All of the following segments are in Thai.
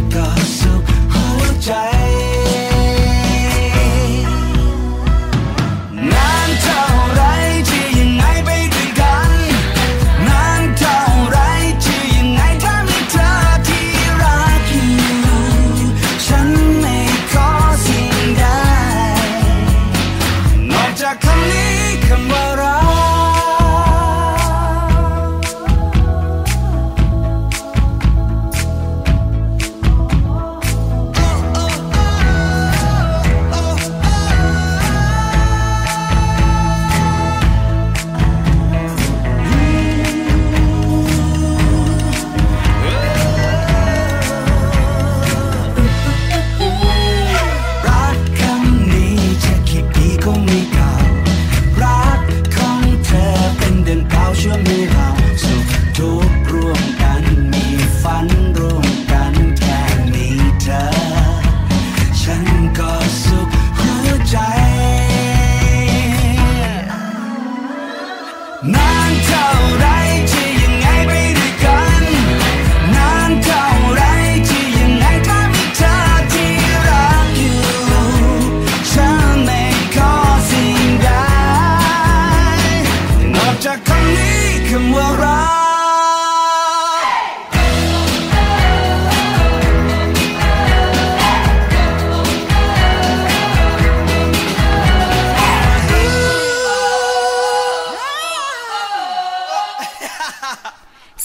ฉันก็สุ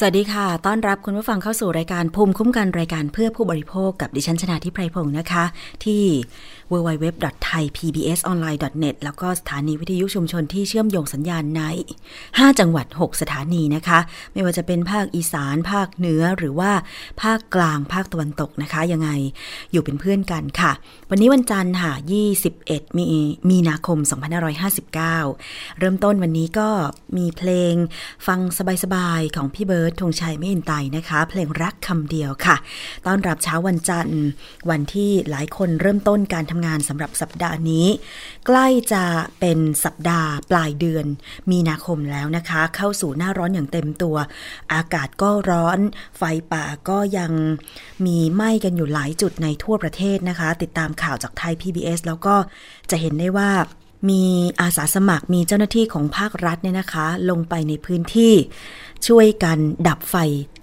วัสดีค่ะ ต้อนรับคุณผู้ฟังเข้าสู่รายการภูมิคุ้มกันรายการเพื่อผู้บริโภคกับดิฉันชนาทิพไพรพงศ์นะคะ ที่ www.thaipbsonline.net แล้วก็สถานีวิทยุชุมชนที่เชื่อมโยงสัญญาณใน 5 จังหวัด 6 สถานีนะคะ ไม่ว่าจะเป็นภาคอีสาน ภาคเหนือหรือว่าภาคกลางภาคตะวันตกนะคะ ยังไงอยู่เป็นเพื่อนกันค่ะ วันนี้วันจันทร์ค่ะ 21 มีมีนาคม 2559 เริ่มต้นวันนี้ก็มีเพลงฟังสบายๆของพี่เบิร์ดธงชัยไม่อินไตนะคะ เพลงรักคำเดียวค่ะต้อนรับเช้าวันจันทร์ วันที่หลายคนเริ่มต้นการทำงานสำหรับสัปดาห์นี้ ใกล้จะเป็นสัปดาห์ปลายเดือน มีนาคมแล้วนะคะ เข้าสู่หน้าร้อนอย่างเต็มตัว อากาศก็ร้อน ไฟป่าก็ยังมีไหม้กันอยู่หลายจุดในทั่วประเทศนะคะ ติดตามข่าวจากไทย PBS แล้วก็จะเห็นได้ว่า มีอาสาสมัครมีเจ้าหน้าที่ของภาครัฐเนี่ยนะคะ ลงไปในพื้นที่ช่วยกันดับไฟ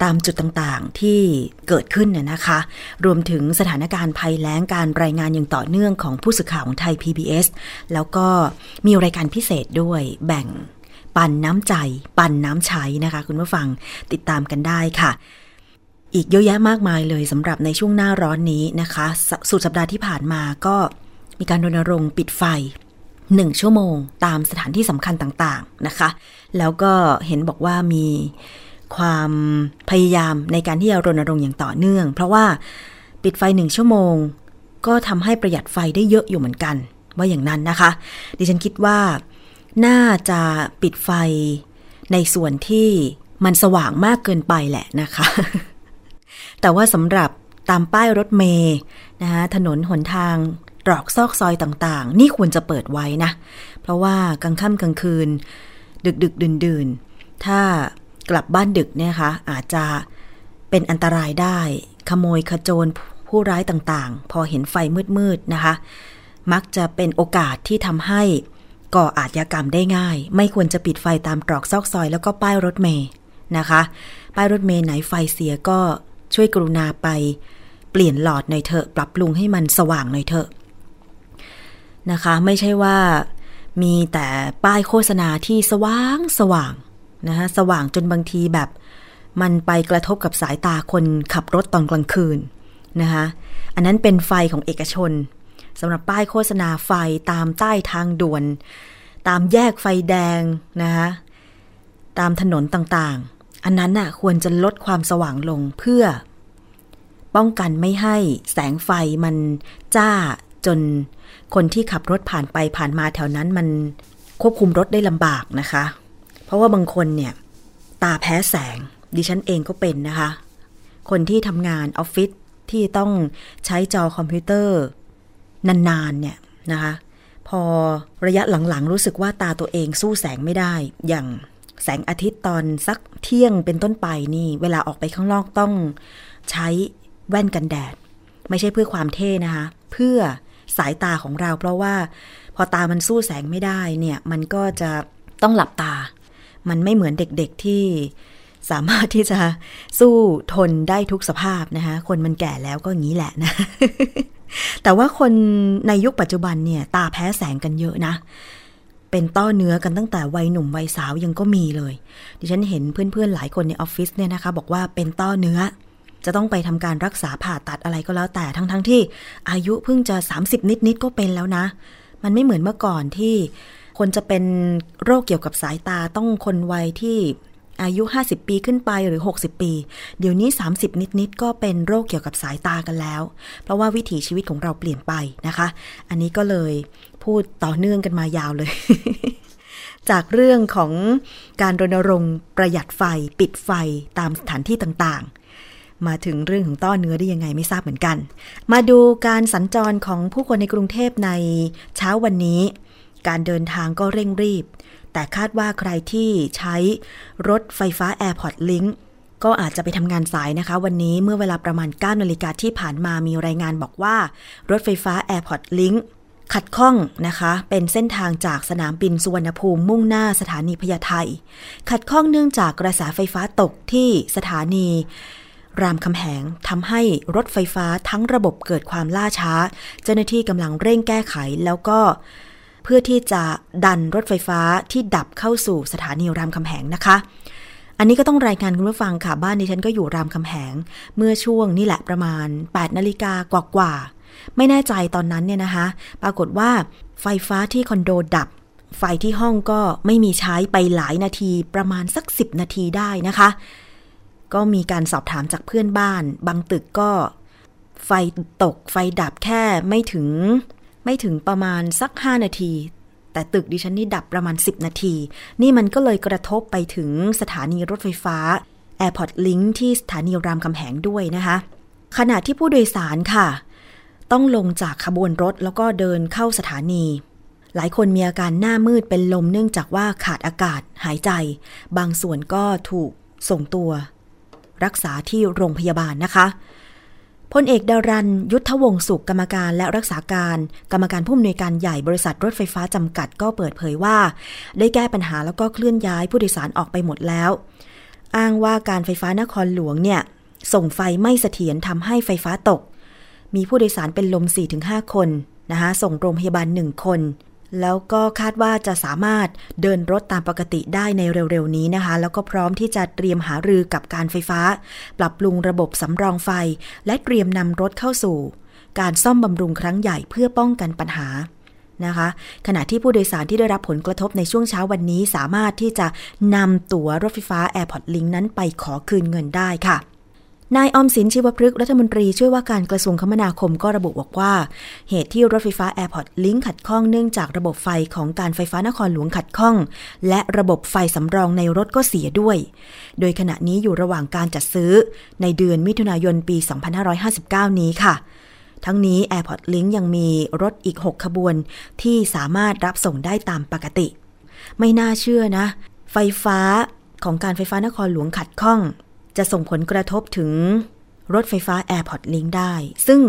ตามจุดต่างๆที่เกิดขึ้นน่ยนะคะ รวมถึงสถานการณ์ภัยแล้งการรายงานอย่างต่อเนื่องของผู้สื่อข่าวของไทย PBS แล้วก็มีรายการพิเศษด้วยแบ่งปันน้ำใจ ปันน้ำใช้นะคะ คุณผู้ฟังติดตามกันได้ค่ะ อีกเยอะแยะมากมายเลยสำหรับในช่วงหน้าร้อนนี้นะคะสสุดสัปดาห์ที่ผ่านมาก็มีการรณรงค์ปิดไฟ หนึ่งชั่วโมงตามสถานที่สำคัญต่างๆนะคะ แล้วก็เห็นบอกว่ามีความพยายามในการที่จะรณรงค์อย่างต่อเนื่อง เพราะว่าปิดไฟหนึ่งชั่วโมง ก็ทำให้ประหยัดไฟได้เยอะอยู่เหมือนกัน ว่าอย่างนั้นนะคะ ดิฉันคิดว่าน่าจะปิดไฟในส่วนที่มันสว่างมากเกินไปแหละนะคะ แต่ว่าสำหรับตามป้ายรถเมย์นะคะถนนหนทาง ตรอกซอกซอยต่างๆ นี่ควรจะเปิดไว้นะ เพราะว่ากลางค่ำกลางคืน ดึกดึกดื่นดื่นถ้ากลับบ้านดึกเนี่ยคะอาจจะเป็นอันตรายได้ ขโมยขโจรผู้ร้ายต่างๆ พอเห็นไฟมืดๆนะคะ มักจะเป็นโอกาสที่ทำให้ก่ออาชญากรรมได้ง่าย ไม่ควรจะปิดไฟตามตรอกซอกซอย แล้วก็ป้ายรถเมย์นะคะ ป้ายรถเมย์ไหนไฟเสียก็ช่วยกรุณาไป เปลี่ยนหลอดหน่อยเถอะ ปรับปรุงให้มันสว่างหน่อยเถอะ นะคะ ไม่ใช่ว่ามีแต่ป้ายโฆษณาที่สว่างสว่างนะคะสว่างจนบางทีแบบ มันไปกระทบกับสายตาคนขับรถตอนกลางคืนนะคะอันนั้นเป็นไฟของเอกชนสำหรับป้ายโฆษณาไฟตามใต้ทางด่วน ตามแยกไฟแดงนะคะตามถนนต่างๆ อันนั้นน่ะควรจะลดความสว่างลงเพื่อ ป้องกันไม่ให้แสงไฟมันจ้าจน คนที่ขับรถผ่านไปผ่านมาแถวนั้นมันควบคุมรถได้ลำบากนะคะ เพราะว่าบางคนเนี่ยตาแพ้แสง ดิฉันเองก็เป็นนะคะ คนที่ทำงานออฟฟิศที่ต้องใช้จอคอมพิวเตอร์นานๆเนี่ยนะคะ พอระยะหลังๆ รู้สึกว่าตาตัวเองสู้แสงไม่ได้ อย่างแสงอาทิตย์ตอนสักเที่ยงเป็นต้นไปนี่ เวลาออกไปข้างนอกต้องใช้แว่นกันแดด ไม่ใช่เพื่อความเท่นะคะ เพื่อ สายตาของเรา เพราะว่าพอตามันสู้แสงไม่ได้เนี่ยมันก็จะต้องหลับตา มันไม่เหมือนเด็กๆที่สามารถที่จะสู้ทนได้ทุกสภาพนะคะ คนมันแก่แล้วก็อย่างนี้แหละนะ แต่ว่าคนในยุคปัจจุบันเนี่ย ตาแพ้แสงกันเยอะนะ เป็นต้อเนื้อกันตั้งแต่วัยหนุ่มวัยสาวยังก็มีเลย ดิฉันเห็นเพื่อนๆหลายคนในออฟฟิศเนี่ยนะคะ บอกว่าเป็นต้อเนื้อ จะต้องไปทำการรักษาผ่าตัดอะไรก็แล้วแต่ทั้งๆทที่ อายุเพิ่งจะ 30 นิดๆก็เป็นแล้วนะ มันไม่เหมือนเมื่อก่อนที่คนจะเป็นโรคเกี่ยวกับสายตาต้องคนวัยที่อายุ 50 ปีขึ้นไปหรือ 60 ปี เดี๋ยวนี้ 30 นิด ๆ ก็เป็นโรคเกี่ยวกับสายตากันแล้ว เพราะว่าวิถีชีวิตของเราเปลี่ยนไปนะคะ อันนี้ก็เลยพูดต่อเนื่องกันมายาวเลย จากเรื่องของการรณรงค์ประหยัดไฟ ปิดไฟตามสถานที่ต่าง ๆ มาถึงเรื่องของต้อเนื้อได้ยังไงไม่ทราบเหมือนกัน มาดูการสัญจรของผู้คนในกรุงเทพในเช้าวันนี้ การเดินทางก็เร่งรีบ แต่คาดว่าใครที่ใช้รถไฟฟ้า AirPod Link ก็อาจจะไปทำงานสายนะคะ วันนี้เมื่อเวลาประมาณ 9 นาฬิกาที่ผ่านมามีรายงานบอกว่า รถไฟฟ้า AirPod Link ขัดข้องนะคะ เป็นเส้นทางจากสนามบินสุวรรณภูมิมุ่งหน้าสถานีพญาไทขัดข้องเนื่องจากกระแสไฟฟ้าตกที่สถานี รามคำแหงทำให้รถไฟฟ้าทั้งระบบเกิดความล่าช้า เจ้าหน้าที่กำลังเร่งแก้ไขแล้วก็เพื่อที่จะดันรถไฟฟ้าที่ดับเข้าสู่สถานีรามคำแหงนะคะ อันนี้ก็ต้องรายงานคุณผู้ฟังค่ะบ้านดิฉันก็อยู่รามคำแหง เมื่อช่วงนี่แหละประมาณ 8 นาฬิกากว่าๆไม่แน่ใจตอนนั้นเนี่ยนะคะ ปรากฏว่าไฟฟ้าที่คอนโดดับ ไฟที่ห้องก็ไม่มีใช้ไปหลายนาทีประมาณสัก 10 นาทีได้นะคะ ก็มีการสอบถามจากเพื่อนบ้าน บางตึกก็ไฟตกไฟดับแค่ไม่ถึงไม่ถึงประมาณสัก 5 นาที แต่ตึกดิฉันนี่ดับประมาณ 10 นาที นี่มันก็เลยกระทบไปถึงสถานีรถไฟฟ้า Airport Link ที่สถานีรามคำแหงด้วยนะคะ ขณะที่ผู้โดยสารค่ะ ต้องลงจากขบวนรถแล้วก็เดินเข้าสถานี หลายคนมีอาการหน้ามืดเป็นลมเนื่องจากว่าขาดอากาศหายใจ บางส่วนก็ถูกส่งตัว รักษาที่โรงพยาบาลนะคะพลเอกดารัน ยุทธวงศุขกรรมการและรักษาการ กรรมการผู้อำนวยการใหญ่บริษัทรถไฟฟ้าจำกัดก็เปิดเผยว่า ได้แก้ปัญหาแล้วก็เคลื่อนย้ายผู้โดยสารออกไปหมดแล้ว อ้างว่าการไฟฟ้านครหลวงเนี่ย ส่งไฟไม่เสถียรทำให้ไฟฟ้าตก มีผู้โดยสารเป็นลม 4-5 คนนะคะส่งโรงพยาบาลหนึ่งคน แล้วก็คาดว่าจะสามารถเดินรถตามปกติได้ในเร็วๆนี้นะคะ แล้วก็พร้อมที่จะเตรียมหารือกับการไฟฟ้า ปรับปรุงระบบสำรองไฟ และเตรียมนำรถเข้าสู่ การซ่อมบำรุงครั้งใหญ่เพื่อป้องกันปัญหานะคะ ขณะที่ผู้โดยสารที่ได้รับผลกระทบในช่วงเช้าวันนี้ สามารถที่จะนำตั๋วรถไฟฟ้า AirPort Link นั้นไปขอคืนเงินได้ค่ะ นายอมสินชีวพฤกษ์รัฐมนตรีช่วยว่าการกระทรวงคมนาคมก็ระบุบอกว่า เหตุที่รถไฟฟ้า Airport Link ขัดข้องเนื่องจากระบบไฟของการไฟฟ้านครหลวงขัดข้อง และระบบไฟสำรองในรถก็เสียด้วย โดยขณะนี้อยู่ระหว่างการจัดซื้อ ในเดือนมิถุนายนปี 2559 นี้ค่ะทั้งนี้ Airport Link ยังมีรถอีก 6 ขบวน ที่สามารถรับส่งได้ตามปกติ ไม่น่าเชื่อนะ ไฟฟ้าของการไฟฟ้านครหลวงขัดข้อง จะส่งผลกระทบถึงรถไฟฟ้า Airport Link ได้ ซึ่ง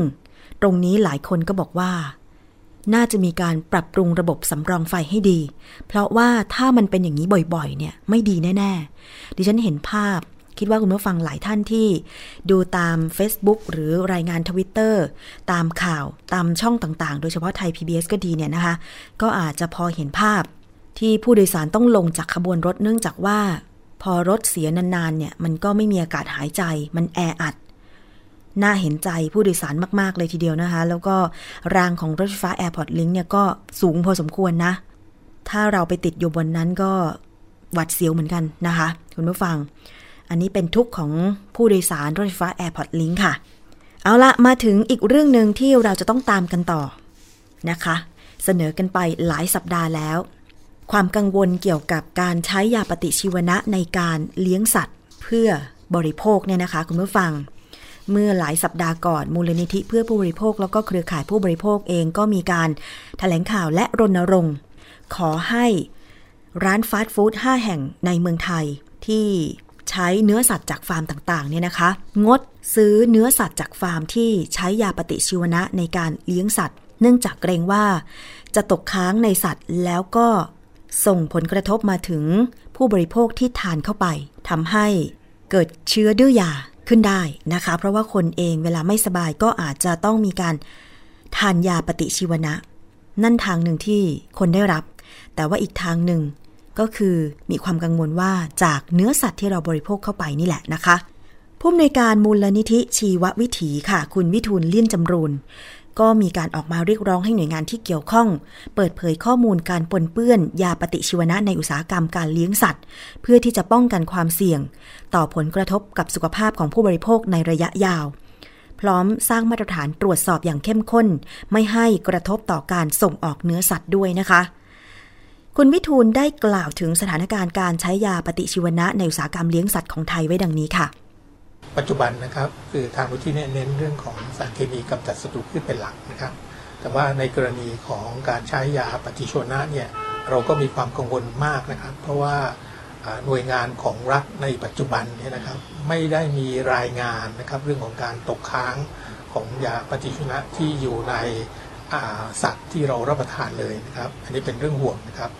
ตรงนี้หลายคนก็บอกว่า น่าจะมีการปรับปรุงระบบสำรองไฟให้ดี เพราะว่าถ้ามันเป็นอย่างนี้บ่อยๆ เนี่ยไม่ดีแน่ ๆ ดิฉันเห็นภาพคิดว่าคุณผู้ฟังหลายท่านที่ ดูตาม Facebook หรือรายงานทวิตเตอร์ตามข่าวตามช่องต่างๆ โดยเฉพาะไทย PBS ก็ดีเนี่ยนะคะ ก็อาจจะพอเห็นภาพที่ผู้โดยสารต้องลงจากขบวนรถเนื่องจากว่า พอรถเสียนานๆเนี่ยมันก็ไม่มีอากาศหายใจ มันแออัด น่าเห็นใจผู้โดยสารมาก ๆ เลยทีเดียวนะคะ แล้วก็รางของรถไฟฟ้า Airport Link เนี่ยก็สูงพอสมควรนะ ถ้าเราไปติดอยู่บนนั้นก็หวัดเสียวเหมือนกันนะคะ คุณผู้ฟัง อันนี้เป็นทุกข์ของผู้โดยสารรถไฟฟ้า Airport Link ค่ะ เอาละมาถึงอีกเรื่องหนึ่งที่เราจะต้องตามกันต่อนะคะ เสนอกันไปหลายสัปดาห์แล้ว ความกังวลเกี่ยวกับการใช้ยาปฏิชีวนะในการเลี้ยงสัตว์ เพื่อบริโภคเนี่ยนะคะคุณผู้ฟัง เมื่อหลายสัปดาห์ก่อนมูลนิธิเพื่อผู้บริโภค แล้วก็เครือข่ายผู้บริโภคเองก็มีการถแถลงข่าวและรณรงค์ ขอให้ร้านฟาสต์ฟู้ด5แห่งในเมืองไทยที่ใช้เนื้อสัตว์จากฟาร์มต่างๆเนี่ยนะคะ งดซื้อเนื้อสัตว์จากฟาร์มที่ใช้ยาปฏิชีวนะในการเลี้ยงสัตว์ เนื่องจากเกรงว่าจะตกค้างในสัตว์แล้วก็ ส่งผลกระทบมาถึงผู้บริโภคที่ทานเข้าไปทำให้เกิดเชื้อดื้อยาขึ้นได้นะคะ เพราะว่าคนเองเวลาไม่สบายก็อาจจะต้องมีการทานยาปฏิชีวนะ นั่นทางหนึ่งที่คนได้รับ แต่ว่าอีกทางหนึ่งก็คือมีความกังวลว่าจากเนื้อสัตว์ที่เราบริโภคเข้าไปนี่แหละนะคะผู้อำนวยการมูลนิธิชีววิถีค่ะ คุณวิทูลเลี่ยนจำรูน ก็มีการออกมาเรียกร้องให้หน่วยงานที่เกี่ยวข้อง เปิดเผยข้อมูลการปนเปื้อน ยาปฏิชีวนะในอุตสาหกรรมการเลี้ยงสัตว์ เพื่อที่จะป้องกันความเสี่ยง ต่อผลกระทบกับสุขภาพของผู้บริโภคในระยะยาว พร้อมสร้างมาตรฐานตรวจสอบอย่างเข้มข้น ไม่ให้กระทบต่อการส่งออกเนื้อสัตว์ด้วยนะคะคุณวิทูลได้กล่าวถึงสถานการณ์การใช้ยาปฏิชีวนะในอุตสาหกรรมเลี้ยงสัตว์ของไทยไว้ดังนี้ค่ะ ปัจจุบันนะครับ คือทางวิธีเนี่ยเน้นเรื่องของสารเคมีกำจัดศัตรูพืชเป็นหลักนะครับ แต่ว่าในกรณีของการใช้ยาปฏิชีวนะเนี่ยเราก็มีความกังวลมากนะครับ เพราะว่าหน่วยงานของรัฐในปัจจุบันเนี่ยนะครับ ไม่ได้มีรายงานนะครับ เรื่องของการตกค้างของยาปฏิชีวนะที่อยู่ในสัตว์ที่เรารับประทานเลยนะครับ อันนี้เป็นเรื่องห่วงนะครับ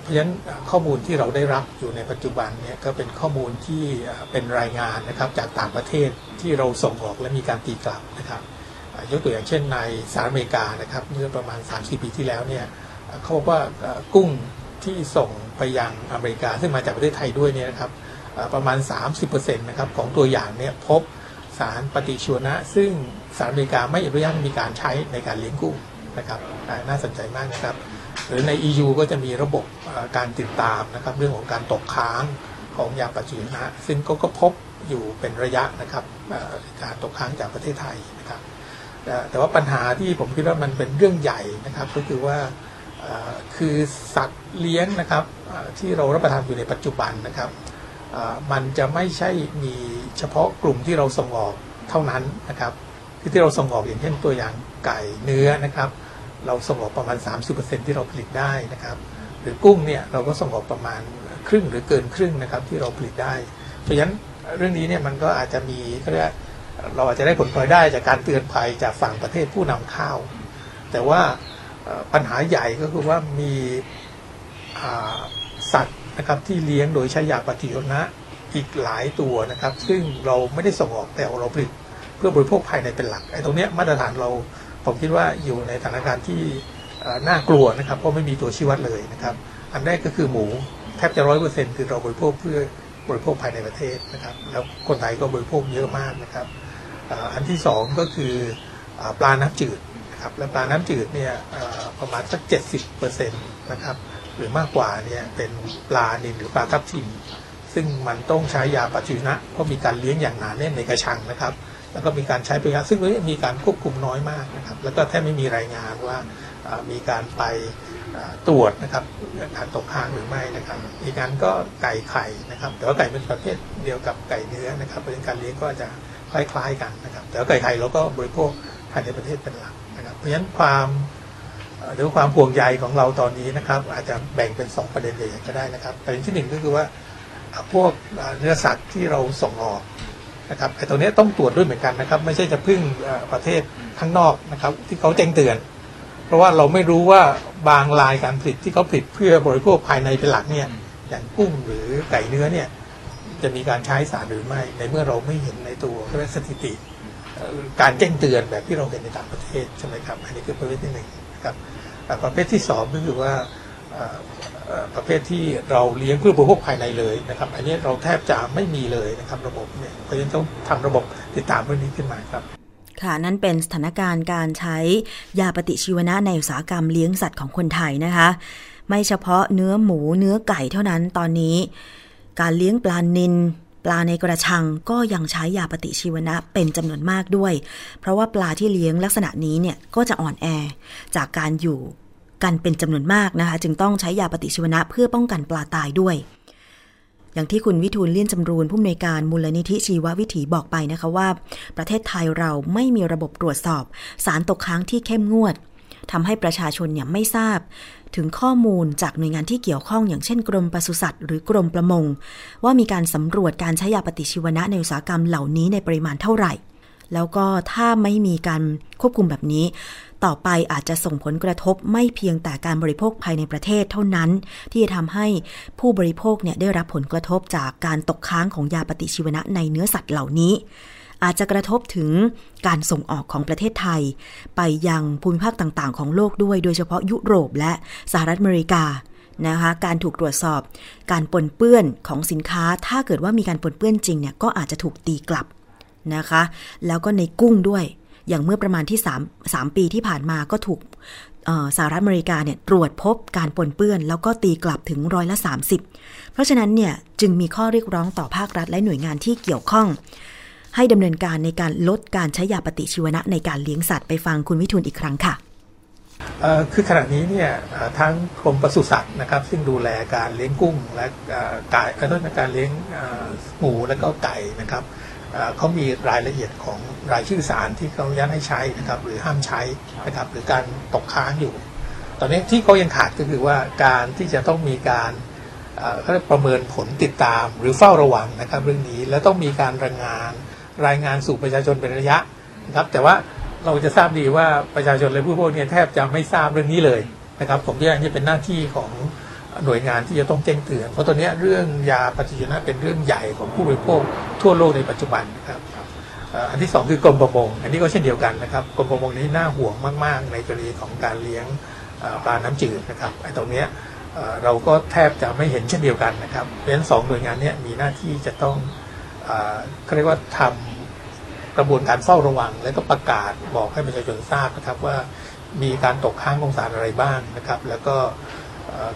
เพราะฉะนั้นข้อมูลที่เราได้รับอยู่ในปัจจุบันเนี่ยก็เป็นข้อมูลที่เป็นรายงานนะครับจากต่างประเทศที่เราส่งออกและมีการตีกลับนะครับยกตัวอย่างเช่นในสหรัฐอเมริกานะครับเมื่อประมาณ3-4ปีที่แล้วเนี่ยเขาบอกว่ากุ้งที่ส่งไปยังอเมริกา ซึ่งมาจากประเทศไทยด้วยเนี่ยนะครับประมาณ 30%นะครับของตัวอย่างเนี่ยพบสารปฏิชีวนะ ซึ่งสหรัฐอเมริกาไม่อนุญาตมีการใช้ในการเลี้ยงกุ้งนะครับน่าสนใจมากนะครับ หรือใน EU ก็จะมีระบบการติดตามนะครับเรื่องของการตกค้างของยาปฏิชีวนะซึ่งก็ก็พบอยู่เป็นระยะนะครับการตกค้างจากประเทศไทยนะครับแต่ว่าปัญหาที่ผมคิดว่ามันเป็นเรื่องใหญ่นะครับ ก็คือว่าคือสัตว์เลี้ยงนะครับที่เรารับประทานอยู่ในปัจจุบันนะครับมันจะไม่ใช่มีเฉพาะกลุ่มที่เราส่งออกเท่านั้นนะครับคือที่เราส่งออกอย่างเช่นตัวอย่างไก่เนื้อนะครับ เราส่งออกประมาณ 30%ที่เราผลิตได้นะครับ หรือกุ้งเนี่ยเราก็ส่งออกประมาณครึ่งหรือเกินครึ่งนะครับที่เราผลิตได้ เพราะฉะนั้นเรื่องนี้เนี่ยมันก็อาจจะมีเขาเรียกว่าเราอาจจะได้ผลพลอยได้จากการเตือนภัยจากฝั่งประเทศผู้นำเข้าแต่ว่าปัญหาใหญ่ก็คือว่ามีสัตว์นะครับที่เลี้ยงโดยใช้ยาปฏิชีวนะอีกหลายตัวนะครับ ซึ่งเราไม่ได้ส่งออกแต่เราผลิตเพื่อบริโภคภายในเป็นหลักไอ้ตรงเนี้ยมาตรฐานเรา ผมคิดว่าอยู่ในสถานการณ์ที่น่ากลัวนะครับ เพราะไม่มีตัวชี้วัดเลยนะครับ อันแรกก็คือหมูแทบจะร้อยเปอร์เซ็นต์คือเราบริโภคเพื่อบริโภคภายในประเทศนะครับ แล้วคนไทยก็บริโภคเยอะมากนะครับอันที่สองก็คืออปลาน้ำจืดนะครับและปลาน้ำจืดเนี่ยประมาณสักเจ็ดสิบเปอร์เซ็นต์นะครับหรือมากกว่าเนี่ยเป็นปลานิลหรือปลาทับทิมซึ่งมันต้องใช้ยาปฏิชีวนะเพราะมีการเลี้ยงอย่างหนาแน่นในกระชังนะครับ แล้วก็มีการใช้ประโยชน์ซึ่งมีการควบคุมน้อยมากนะครับ แล้วก็แทบไม่มีรายงานว่ามีการไปตรวจนะครับการตกค้างหรือไม่นะครับ อีกอันก็ไก่ไข่นะครับ แต่ว่าไก่เป็นประเภทเดียวกับไก่เนื้อนะครับเพราะฉะนั้นการเลี้ยงก็จะคล้ายๆกันนะครับ แต่ว่าไก่ไข่เราก็บริโภคภายในประเทศเป็นหลักนะครับ เพราะฉะนั้นความหรือความห่วงใยของเราตอนนี้นะครับ อาจจะแบ่งเป็น 2 ประเด็นใหญ่ๆก็ได้นะครับ ประเด็นที่หนึ่งก็คือว่าพวกเนื้อสัตว์ที่เราส่งออก นะครับไอ้ตรงนี้ต้องตรวจด้วยเหมือนกันนะครับ ไม่ใช่จะพึ่งประเทศข้างนอกนะครับ ที่เขาแจ้งเตือน เพราะว่าเราไม่รู้ว่าบางรายการผลิตที่เขาผลิตเพื่อบริโภคภายในเป็นหลักเนี่ยอย่างกุ้งหรือไก่เนื้อเนี่ยจะมีการใช้สารหรือไม่ ในเมื่อเราไม่เห็นในตัวเรียกสถิติ การแจ้งเตือนแบบที่เราเห็นในต่างประเทศใช่ไหมครับ อันนี้คือประเภทที่หนึ่งนะครับประเภทที่สองก็คือว่า ประเภทที่เราเลี้ยงเพื่อบริโภคภายในเลยนะครับ อันนี้เราแทบจะไม่มีเลยนะครับระบบเนี่ยเพราะฉะนั้นต้องทำระบบติดตามเรื่องนี้ขึ้นมาครับค่ะนั่นเป็นสถานการณ์การใช้ยาปฏิชีวนะในอุตสาหกรรมเลี้ยงสัตว์ของคนไทยนะคะ ไม่เฉพาะเนื้อหมูเนื้อไก่เท่านั้นตอนนี้ การเลี้ยงปลานินปลาในกระชังก็ยังใช้ยาปฏิชีวนะเป็นจำนวนมากด้วย เพราะว่าปลาที่เลี้ยงลักษณะนี้เนี่ยก็จะอ่อนแอจากการอยู่ กันเป็นจำนวนมากนะคะ จึงต้องใช้ยาปฏิชีวนะเพื่อป้องกันปลาตายด้วย อย่างที่คุณวิทูลเลี่ยนจำรูนผู้อำนวยการมูลนิธิชีววิถีบอกไปนะคะว่า ประเทศไทยเราไม่มีระบบตรวจสอบ สารตกค้างที่เข้มงวดทำให้ประชาชนเนี่ยไม่ทราบ ถึงข้อมูลจากหน่วยงานที่เกี่ยวข้องอย่างเช่นกรมปศุสัตว์หรือกรมประมง ว่ามีการสำรวจการใช้ยาปฏิชีวนะในอุตสาหกรรมเหล่านี้ในปริมาณเท่าไหร่ แล้วก็ถ้าไม่มีการควบคุมแบบนี้ ต่อไปอาจจะส่งผลกระทบไม่เพียงแต่การบริโภคภายในประเทศเท่านั้น ที่จะทำให้ผู้บริโภคเนี่ยได้รับผลกระทบจากการตกค้างของยาปฏิชีวนะในเนื้อสัตว์เหล่านี้ อาจจะกระทบถึงการส่งออกของประเทศไทย ไปยังภูมิภาคต่างๆ ของโลกด้วย โดยเฉพาะยุโรปและสหรัฐอเมริกานะคะการถูกตรวจสอบ การปนเปื้อนของสินค้า ถ้าเกิดว่ามีการปนเปื้อนจริงเนี่ยก็อาจจะถูกตีกลับนะคะ แล้วก็ในกุ้งด้วย อย่างเมื่อประมาณที่3 3ปีที่ผ่านมาก็ถูกสหรัฐอเมริกาเนี่ยตรวจพบการปนเปื้อน แล้วก็ตีกลับถึงร้อยละ 30 เพราะฉะนั้นเนี่ยจึงมีข้อเรียกร้องต่อภาครัฐและหน่วยงานที่เกี่ยวข้อง ให้ดำเนินการในการลดการใช้ยาปฏิชีวนะในการเลี้ยงสัตว์ไปฟังคุณวิทูลอีกครั้งค่ะคือขณะนี้เนี่ยทั้งกรมปศุสัตว์นะครับ ซึ่งดูแลการเลี้ยงกุ้งและไก่ก็ต้องการเลี้ยงหมูและก็ไก่นะครับ เขามีรายละเอียดของรายชื่อสารที่เขายันให้ใช้นะครับ หรือห้ามใช้นะครับ หรือการตกค้างอยู่ ตอนนี้ที่เขายังขาดก็คือว่าการที่จะต้องมีการเขาประเมินผลติดตาม หรือเฝ้าระวังนะครับ เรื่องนี้แล้วต้องมีการรายงานรายงานสู่ประชาชนเป็นระยะนะครับ แต่ว่าเราจะทราบดีว่าประชาชนและผู้บริโภคเนี่ยแทบจะไม่ทราบเรื่องนี้เลยนะครับ ผมว่านี่เป็นหน้าที่ของ หน่วยงานที่จะต้องแจ้งเตือน เพราะตอนนี้เรื่องยาปฏิชีวนะเป็นเรื่องใหญ่ของผู้บริโภคทั่วโลกในปัจจุบันนะครับอันที่ 2 คือกรมประมง อันนี้ก็เช่นเดียวกันนะครับกรมประมงนี้น่าห่วงมาก ๆ ในกรณีของการเลี้ยงปลาน้ำจืดนะครับไอ้ตรงนี้เราก็แทบจะไม่เห็นเช่นเดียวกันนะครับเพราะฉะนั้นสองหน่วยงานนี้มีหน้าที่จะต้องเขาเรียกว่าทำกระบวนการเฝ้าระวัง และก็ประกาศบอกให้ประชาชนทราบนะครับว่ามีการตกค้างของสารอะไรบ้างนะครับ แล้วก็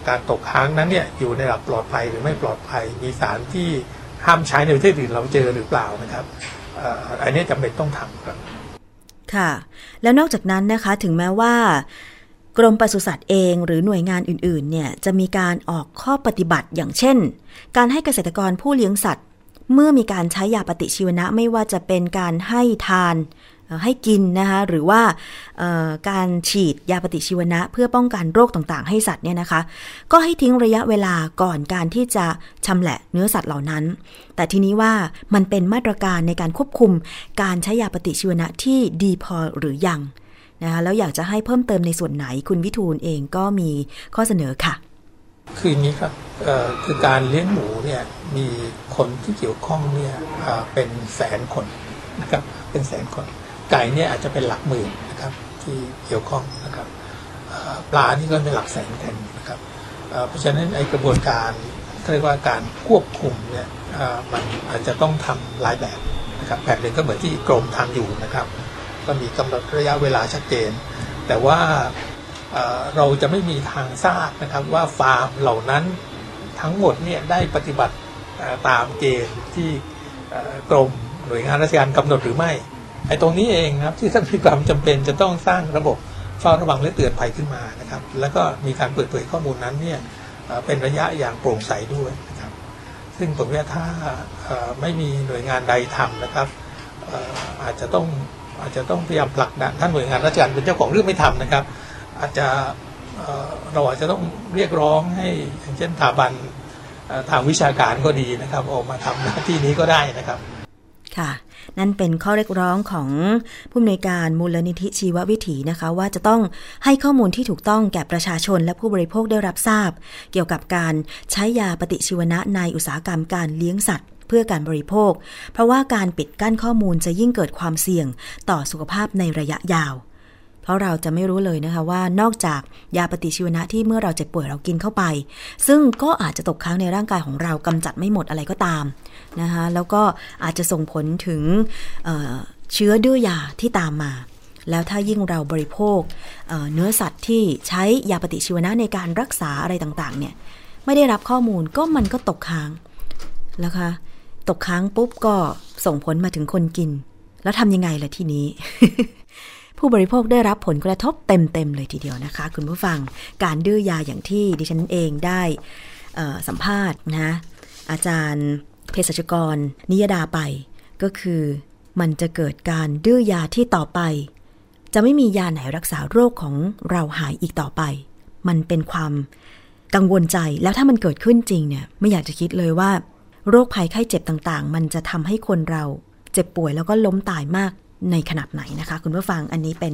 การตกค้างนั้นเนี่ยอยู่ในระดับปลอดภัยหรือไม่ปลอดภัย มีสารที่ห้ามใช้ในประเทศอื่นเราเจอหรือเปล่านะครับอันนี้จำเป็นต้องทำครับ ค่ะ แล้วนอกจากนั้นนะคะถึงแม้ว่ากรมปศุสัตว์เองหรือหน่วยงานอื่นๆเนี่ยจะมีการออกข้อปฏิบัติอย่างเช่น การให้เกษตรกรผู้เลี้ยงสัตว์ เมื่อมีการใช้ยาปฏิชีวนะไม่ว่าจะเป็นการให้ทาน ให้กินนะคะหรือว่าการฉีดยาปฏิชีวนะ เพื่อป้องกันโรคต่างๆ ให้สัตว์เนี่ยนะคะ ก็ให้ทิ้งระยะเวลาก่อนการที่จะชำแหละเนื้อสัตว์เหล่านั้น แต่ทีนี้ว่ามันเป็นมาตรการในการควบคุมการใช้ยาปฏิชีวนะที่ดีพอหรือยังนะคะแล้วอยากจะให้เพิ่มเติมในส่วนไหนคุณวิทูลเองก็มีข้อเสนอค่ะ คืออย่างนี้ครับคือการเลี้ยงหมูเนี่ยมีคนที่เกี่ยวข้องเนี่ยเป็นแสนคนนะครับเป็นแสนคน ไก่เนี่ยอาจจะเป็นหลักหมื่นนะครับที่เกี่ยวข้องนะครับปลานี่ก็เป็นหลักแสนคนนะครับเพราะฉะนั้นไอกระบวนการเรียกว่าการควบคุมเนี่ยมันอาจจะต้องทำหลายแบบนะครับแบบหนึ่งก็เหมือนที่กรมทำอยู่นะครับ ก็มีกำหนดระยะเวลาชัดเจน แต่ว่าเราจะไม่มีทางทราบนะครับว่าฟาร์มเหล่านั้นทั้งหมดเนี่ยได้ปฏิบัติตามเกณฑ์ที่กรมหน่วยงานราชการกำหนดหรือไม่ ไอ้ตรงนี้เองครับที่ท่านมีความจำเป็นจะต้องสร้างระบบเฝ้าระวังและเตือนภัยขึ้นมานะครับ แล้วก็มีการเปิดเผยข้อมูลนั้นเนี่ยเป็นระยะอย่างโปร่งใสด้วยนะครับ ซึ่งผมว่าถ้าไม่มีหน่วยงานใดทำนะครับอาจจะต้องอาจจะต้องพยายามผลักดันท่านหน่วยงานราชการเป็นเจ้าของเรื่องไม่ทำนะครับ อาจจะเราอาจจะต้องเรียกร้องให้อย่างเช่นสถาบันทางวิชาการก็ดีนะครับ ออกมาทำหน้าที่นี้ก็ได้นะครับ ค่ะ นั่นเป็นข้อเรียกร้องของผู้อำนวยการมูลนิธิชีววิถีนะคะ ว่าจะต้องให้ข้อมูลที่ถูกต้องแก่ประชาชนและผู้บริโภคได้รับทราบ เกี่ยวกับการใช้ยาปฏิชีวนะในอุตสาหกรรมการเลี้ยงสัตว์เพื่อการบริโภค เพราะว่าการปิดกั้นข้อมูลจะยิ่งเกิดความเสี่ยงต่อสุขภาพในระยะยาว เพราะเราจะไม่รู้เลยนะคะว่านอกจากยาปฏิชีวนะที่เมื่อเราเจ็บป่วยเรากินเข้าไป ซึ่งก็อาจจะตกค้างในร่างกายของเรากำจัดไม่หมดอะไรก็ตามนะคะแล้วก็อาจจะส่งผลถึงเเชื้อดื้อยาที่ตามมา แล้วถ้ายิ่งเราบริโภคเเนื้อสัตว์ที่ใช้ยาปฏิชีวนะในการรักษาอะไรต่างๆเนี่ยไม่ได้รับข้อมูลก็มันก็ตกค้างนะคะตกค้างปุ๊บก็ส่งผลมาถึงคนกิน แล้วทำยังไงล่ะทีนี้ ผู้บริโภคได้รับผลกระทบเต็ม ๆ เลยทีเดียวนะคะ คุณผู้ฟังการดื้อยาอย่างที่ดิฉันเองได้สัมภาษณ์นะอาจารย์เภสัชกร นิยดาไปก็คือมันจะเกิดการดื้อยาที่ต่อไป จะไม่มียาไหนรักษาโรคของเราหายอีกต่อไป มันเป็นความกังวลใจแล้วถ้ามันเกิดขึ้นจริงเนี่ยไม่อยากจะคิดเลยว่า โรคภัยไข้เจ็บต่างๆ มันจะทำให้คนเราเจ็บป่วยแล้วก็ล้มตายมาก ในขนาดไหนนะคะ คุณผู้ฟังอันนี้เป็น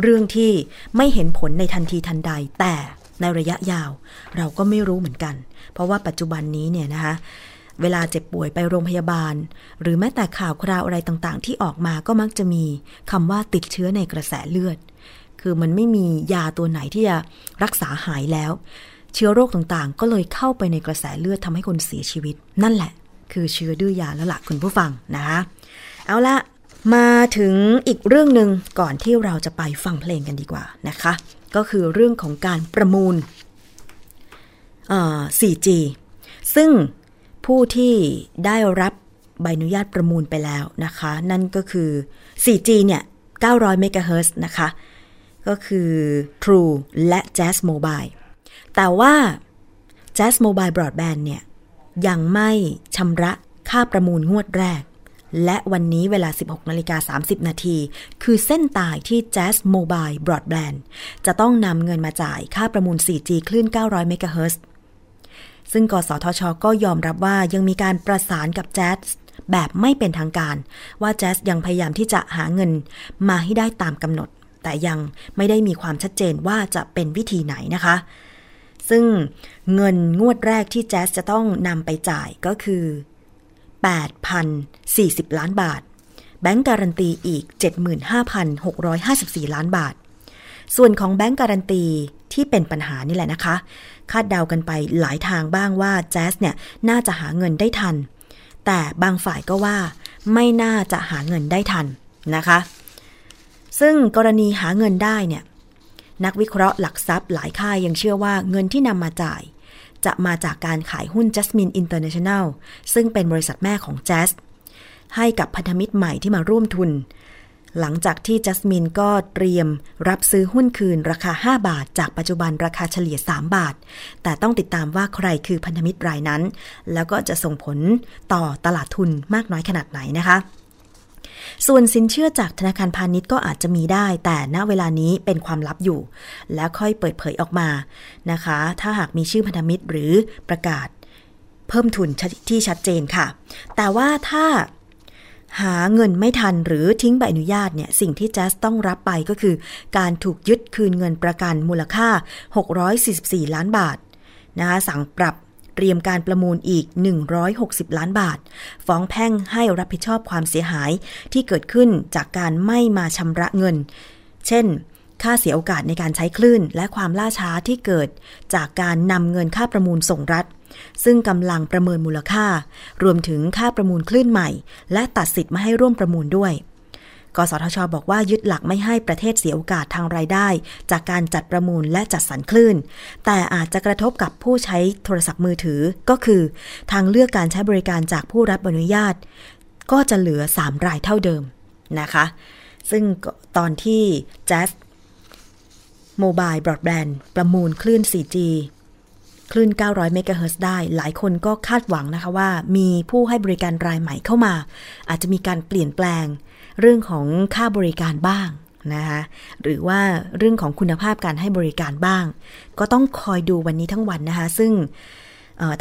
เรื่องที่ไม่เห็นผลในทันทีทันใด แต่ในระยะยาว เราก็ไม่รู้เหมือนกัน เพราะว่าปัจจุบันนี้เนี่ยนะคะเวลาเจ็บป่วยไปโรงพยาบาล หรือแม้แต่ข่าวคราวอะไรต่างๆ ที่ออกมาก็มักจะมีคำว่าติดเชื้อในกระแสเลือด คือมันไม่มียาตัวไหนที่จะรักษาหายแล้ว เชื้อโรคต่างๆ ก็เลยเข้าไปในกระแสเลือดทำให้คนเสียชีวิต นั่นแหละ คือเชื้อดื้อยาแล้วล่ะคุณผู้ฟังนะคะเอาละ มาถึงอีกเรื่องหนึ่งก่อนที่เราจะไปฟังเพลงกันดีกว่านะคะ ก็คือเรื่องของการประมูล 4G ซึ่งผู้ที่ได้รับใบอนุญาตประมูลไปแล้วนะคะ นั่นก็คือ 4G เนี่ย 900 เมกะเฮิรตซ์นะคะ ก็คือ True และ Jazz Mobile แต่ว่า Jazz Mobile Broadband เนี่ย ยังไม่ชำระค่าประมูลงวดแรก และวันนี้เวลา 16นาฬิกา30 นาที คือเส้นตายที่ Jazz Mobile Broadband จะต้องนำเงินมาจ่ายค่าประมูล 4G คลื่น 900 เมกะเฮิรตซ์ซึ่งกสทช ก็ยอมรับว่ายังมีการประสานกับแจ๊สแบบไม่เป็นทางการ ว่าแจ๊สยังพยายามที่จะหาเงินมาให้ได้ตามกำหนด แต่ยังไม่ได้มีความชัดเจนว่าจะเป็นวิธีไหนนะคะซึ่งเงินงวดแรกที่แจ๊สจะต้องนำไปจ่ายก็คือ 8,040 ล้านบาท แบงก์การันตีอีก 75,654 ล้านบาท ส่วนของแบงก์การันตีที่เป็นปัญหานี่แหละนะคะ คาดเดากันไปหลายทางบ้างว่าแจ๊สเนี่ยน่าจะหาเงินได้ทัน แต่บางฝ่ายก็ว่า ไม่น่าจะหาเงินได้ทันนะคะ ซึ่งกรณีหาเงินได้เนี่ยนักวิเคราะห์หลักทรัพย์หลายค่ายยังเชื่อว่าเงินที่นำมาจ่าย จะมาจากการขายหุ้น Jasmine International ซึ่งเป็นบริษัทแม่ของ Jazz ให้กับพันธมิตรใหม่ที่มาร่วมทุน หลังจากที่จัสมินก็เตรียมรับซื้อหุ้นคืนราคา 5 บาท จากปัจจุบันราคาเฉลี่ย 3 บาท แต่ต้องติดตามว่าใครคือพันธมิตรรายนั้น แล้วก็จะส่งผลต่อตลาดทุนมากน้อยขนาดไหนนะคะ ส่วนสินเชื่อจากธนาคารพาณิชย์ก็อาจจะมีได้ แต่ณเวลานี้เป็นความลับอยู่ แล้วค่อยเปิดเผยออกมานะคะ ถ้าหากมีชื่อพันธมิตรหรือประกาศเพิ่มทุนที่ชัดเจนค่ะ แต่ว่าถ้าหาเงินไม่ทันหรือทิ้งใบอนุญาตเนี่ย สิ่งที่แจสต้องรับไปก็คือ การถูกยึดคืนเงินประกันมูลค่า 644 ล้านบาทนะคะสั่งปรับ เตรียมการประมูลอีก 160 ล้านบาท ฟ้องแพ่งให้รับผิดชอบความเสียหายที่เกิดขึ้นจากการไม่มาชำระเงิน เช่น ค่าเสียโอกาสในการใช้คลื่น และความล่าช้าที่เกิดจากการนำเงินค่าประมูลส่งรัฐ ซึ่งกำลังประเมินมูลค่า รวมถึงค่าประมูลคลื่นใหม่ และตัดสิทธิ์มาให้ร่วมประมูลด้วย กสทชบอกว่ายึดหลักไม่ให้ประเทศเสียโอกาสทางรายได้ จากการจัดประมูลและจัดสรรคลื่น แต่อาจจะกระทบกับผู้ใช้โทรศัพท์มือถือก็คือ ทางเลือกการใช้บริการจากผู้รับอนุญาต ก็จะเหลือ 3 รายเท่าเดิมนะคะ ซึ่งตอนที่ Jazz Mobile Broadband ประมูลคลื่น 4G คลื่น 900 เมกะเฮิรตซ์ได้ หลายคนก็คาดหวังนะคะว่า มีผู้ให้บริการรายใหม่เข้ามา อาจจะมีการเปลี่ยนแปลง เรื่องของค่าบริการบ้างนะคะหรือว่าเรื่องของคุณภาพการให้บริการบ้าง ก็ต้องคอยดูวันนี้ทั้งวันนะคะ ซึ่ง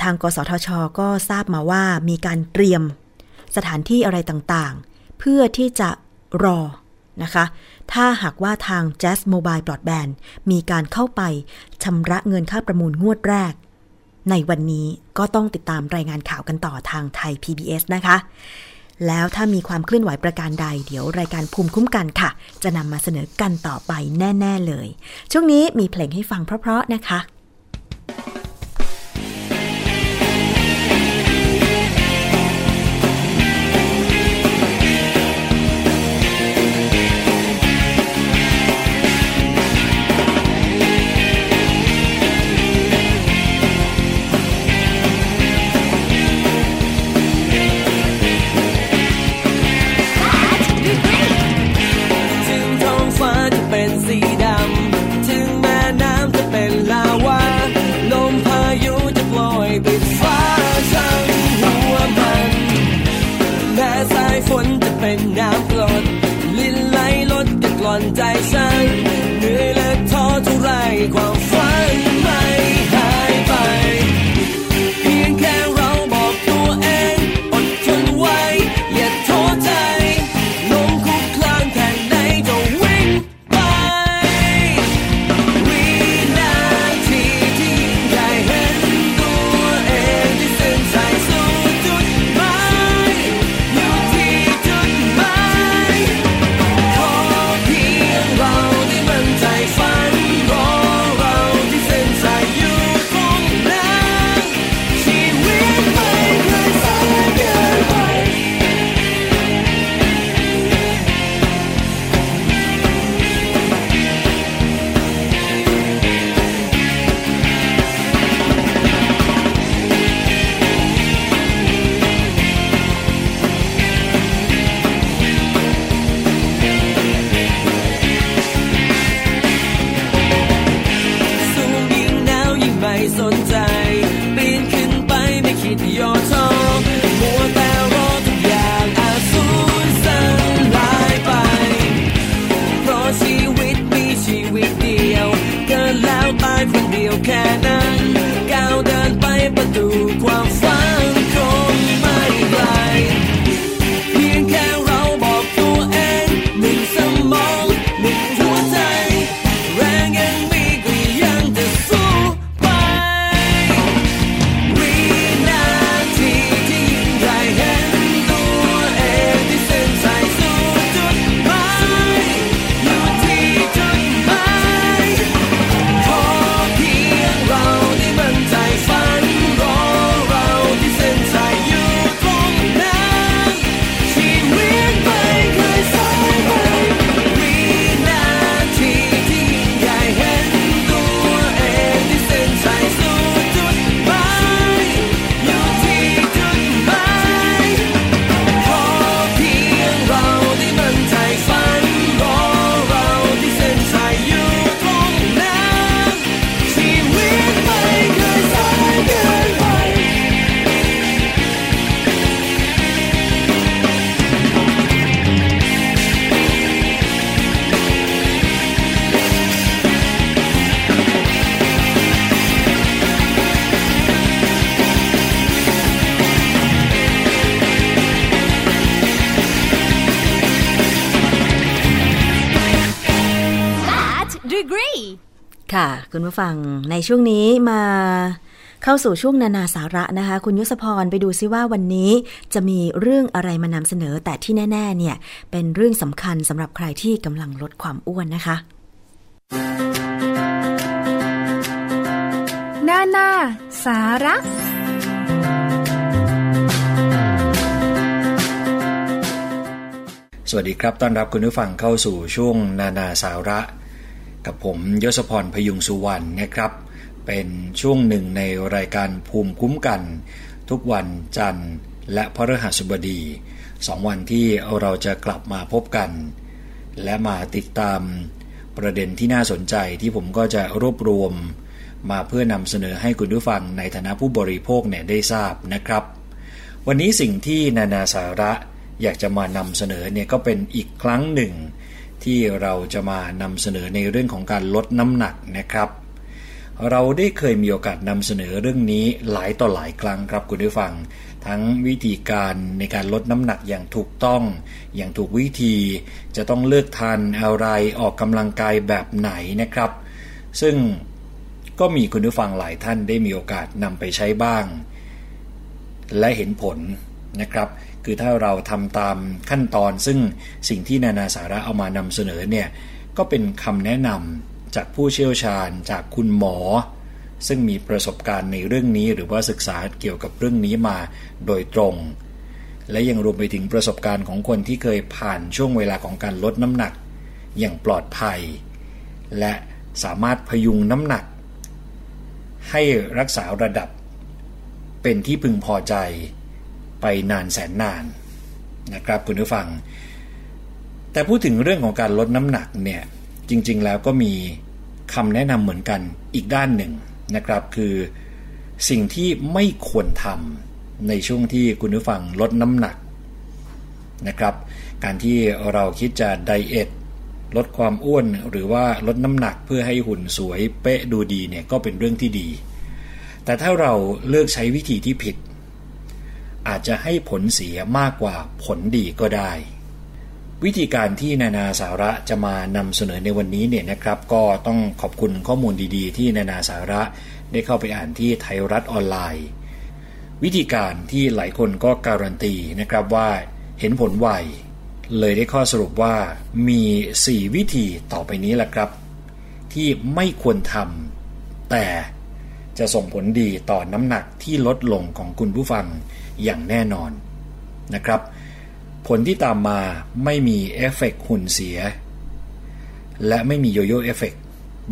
ทางกสทช ก็ทราบมาว่ามีการเตรียมสถานที่อะไรต่างๆ เพื่อที่จะรอนะคะ ถ้าหากว่าทาง Jazz Mobile Broadband มีการเข้าไปชำระเงินค่าประมูลงวดแรก ในวันนี้ก็ต้องติดตามรายงานข่าวกันต่อทางไทย PBS นะคะ แล้วถ้ามีความเคลื่อนไหวประการใด เดี๋ยวรายการภูมิคุ้มกันค่ะ จะนำมาเสนอกันต่อไปแน่ ๆเลย ช่วงนี้มีเพลงให้ฟังเพราะๆนะคะ คุณผู้ฟังในช่วงนี้มาเข้าสู่ช่วงนานาสาระนะคะ คุณยศพรไปดูซิว่าวันนี้จะมีเรื่องอะไรมานำเสนอ แต่ที่แน่ ๆ เนี่ย เป็นเรื่องสำคัญสำหรับใครที่กำลังลดความอ้วนนะคะ นานาสาระสวัสดีครับ ต้อนรับคุณผู้ฟังเข้าสู่ช่วงนานาสาระ กับผมยศพรพยุงสุวรรณนะครับ เป็นช่วงหนึ่งในรายการภูมิคุ้มกัน ทุกวันจันทร์และพฤหัสบดีสองวันที่เราจะกลับมาพบกัน และมาติดตามประเด็นที่น่าสนใจที่ผมก็จะรวบรวม มาเพื่อนำเสนอให้คุณผู้ฟังในฐานะผู้บริโภคเนี่ยได้ทราบนะครับ วันนี้สิ่งที่นานาสาระอยากจะมานำเสนอเนี่ยก็เป็นอีกครั้งหนึ่ง ที่เราจะมานำเสนอในเรื่องของการลดน้ำหนักนะครับ เราได้เคยมีโอกาสนำเสนอเรื่องนี้หลายต่อหลายครั้งครับคุณผู้ฟัง ทั้งวิธีการในการลดน้ำหนักอย่างถูกต้อง อย่างถูกวิธี จะต้องเลือกทานอะไรออกกำลังกายแบบไหนนะครับ ซึ่งก็มีคุณผู้ฟังหลายท่านได้มีโอกาสนำไปใช้บ้าง และเห็นผลนะครับ คือถ้าเราทำตามขั้นตอน ซึ่งสิ่งที่นานาสาระเอามานำเสนอเนี่ยก็เป็นคำแนะนำจากผู้เชี่ยวชาญจากคุณหมอ ซึ่งมีประสบการณ์ในเรื่องนี้ หรือว่าศึกษาเกี่ยวกับเรื่องนี้มาโดยตรง และยังรวมไปถึงประสบการณ์ของคนที่เคยผ่านช่วงเวลาของการลดน้ำหนัก อย่างปลอดภัย และสามารถพยุงน้ำหนัก ให้รักษาระดับ เป็นที่พึงพอใจ ไปนานแสนนานนะครับคุณผู้ฟัง แต่พูดถึงเรื่องของการลดน้ำหนักเนี่ยจริงๆแล้วก็มีคำแนะนำเหมือนกันอีกด้านหนึ่งนะครับคือสิ่งที่ไม่ควรทำในช่วงที่คุณผู้ฟังลดน้ำหนักนะครับการที่เราคิดจะไดเอทลดความอ้วนหรือว่าลดน้ำหนักเพื่อให้หุ่นสวยเป๊ะดูดีเนี่ยก็เป็นเรื่องที่ดี แต่ถ้าเราเลือกใช้วิธีที่ผิด อาจจะให้ผลเสียมากกว่าผลดีก็ได้ วิธีการที่นานาสาระจะมานำเสนอในวันนี้เนี่ยนะครับ ก็ต้องขอบคุณข้อมูลดีๆ ที่นานาสาระได้เข้าไปอ่านที่ไทยรัฐออนไลน์ วิธีการที่หลายคนก็การันตีนะครับว่าเห็นผลไวเลยได้ข้อสรุปว่ามี 4 วิธีต่อไปนี้แหละครับ ที่ไม่ควรทำแต่จะส่งผลดีต่อน้ำหนักที่ลดลงของคุณผู้ฟัง อย่างแน่นอนนะครับ ผลที่ตามมาไม่มีเอฟเฟกหุ่นเสีย และไม่มีโยโย่เอฟเฟก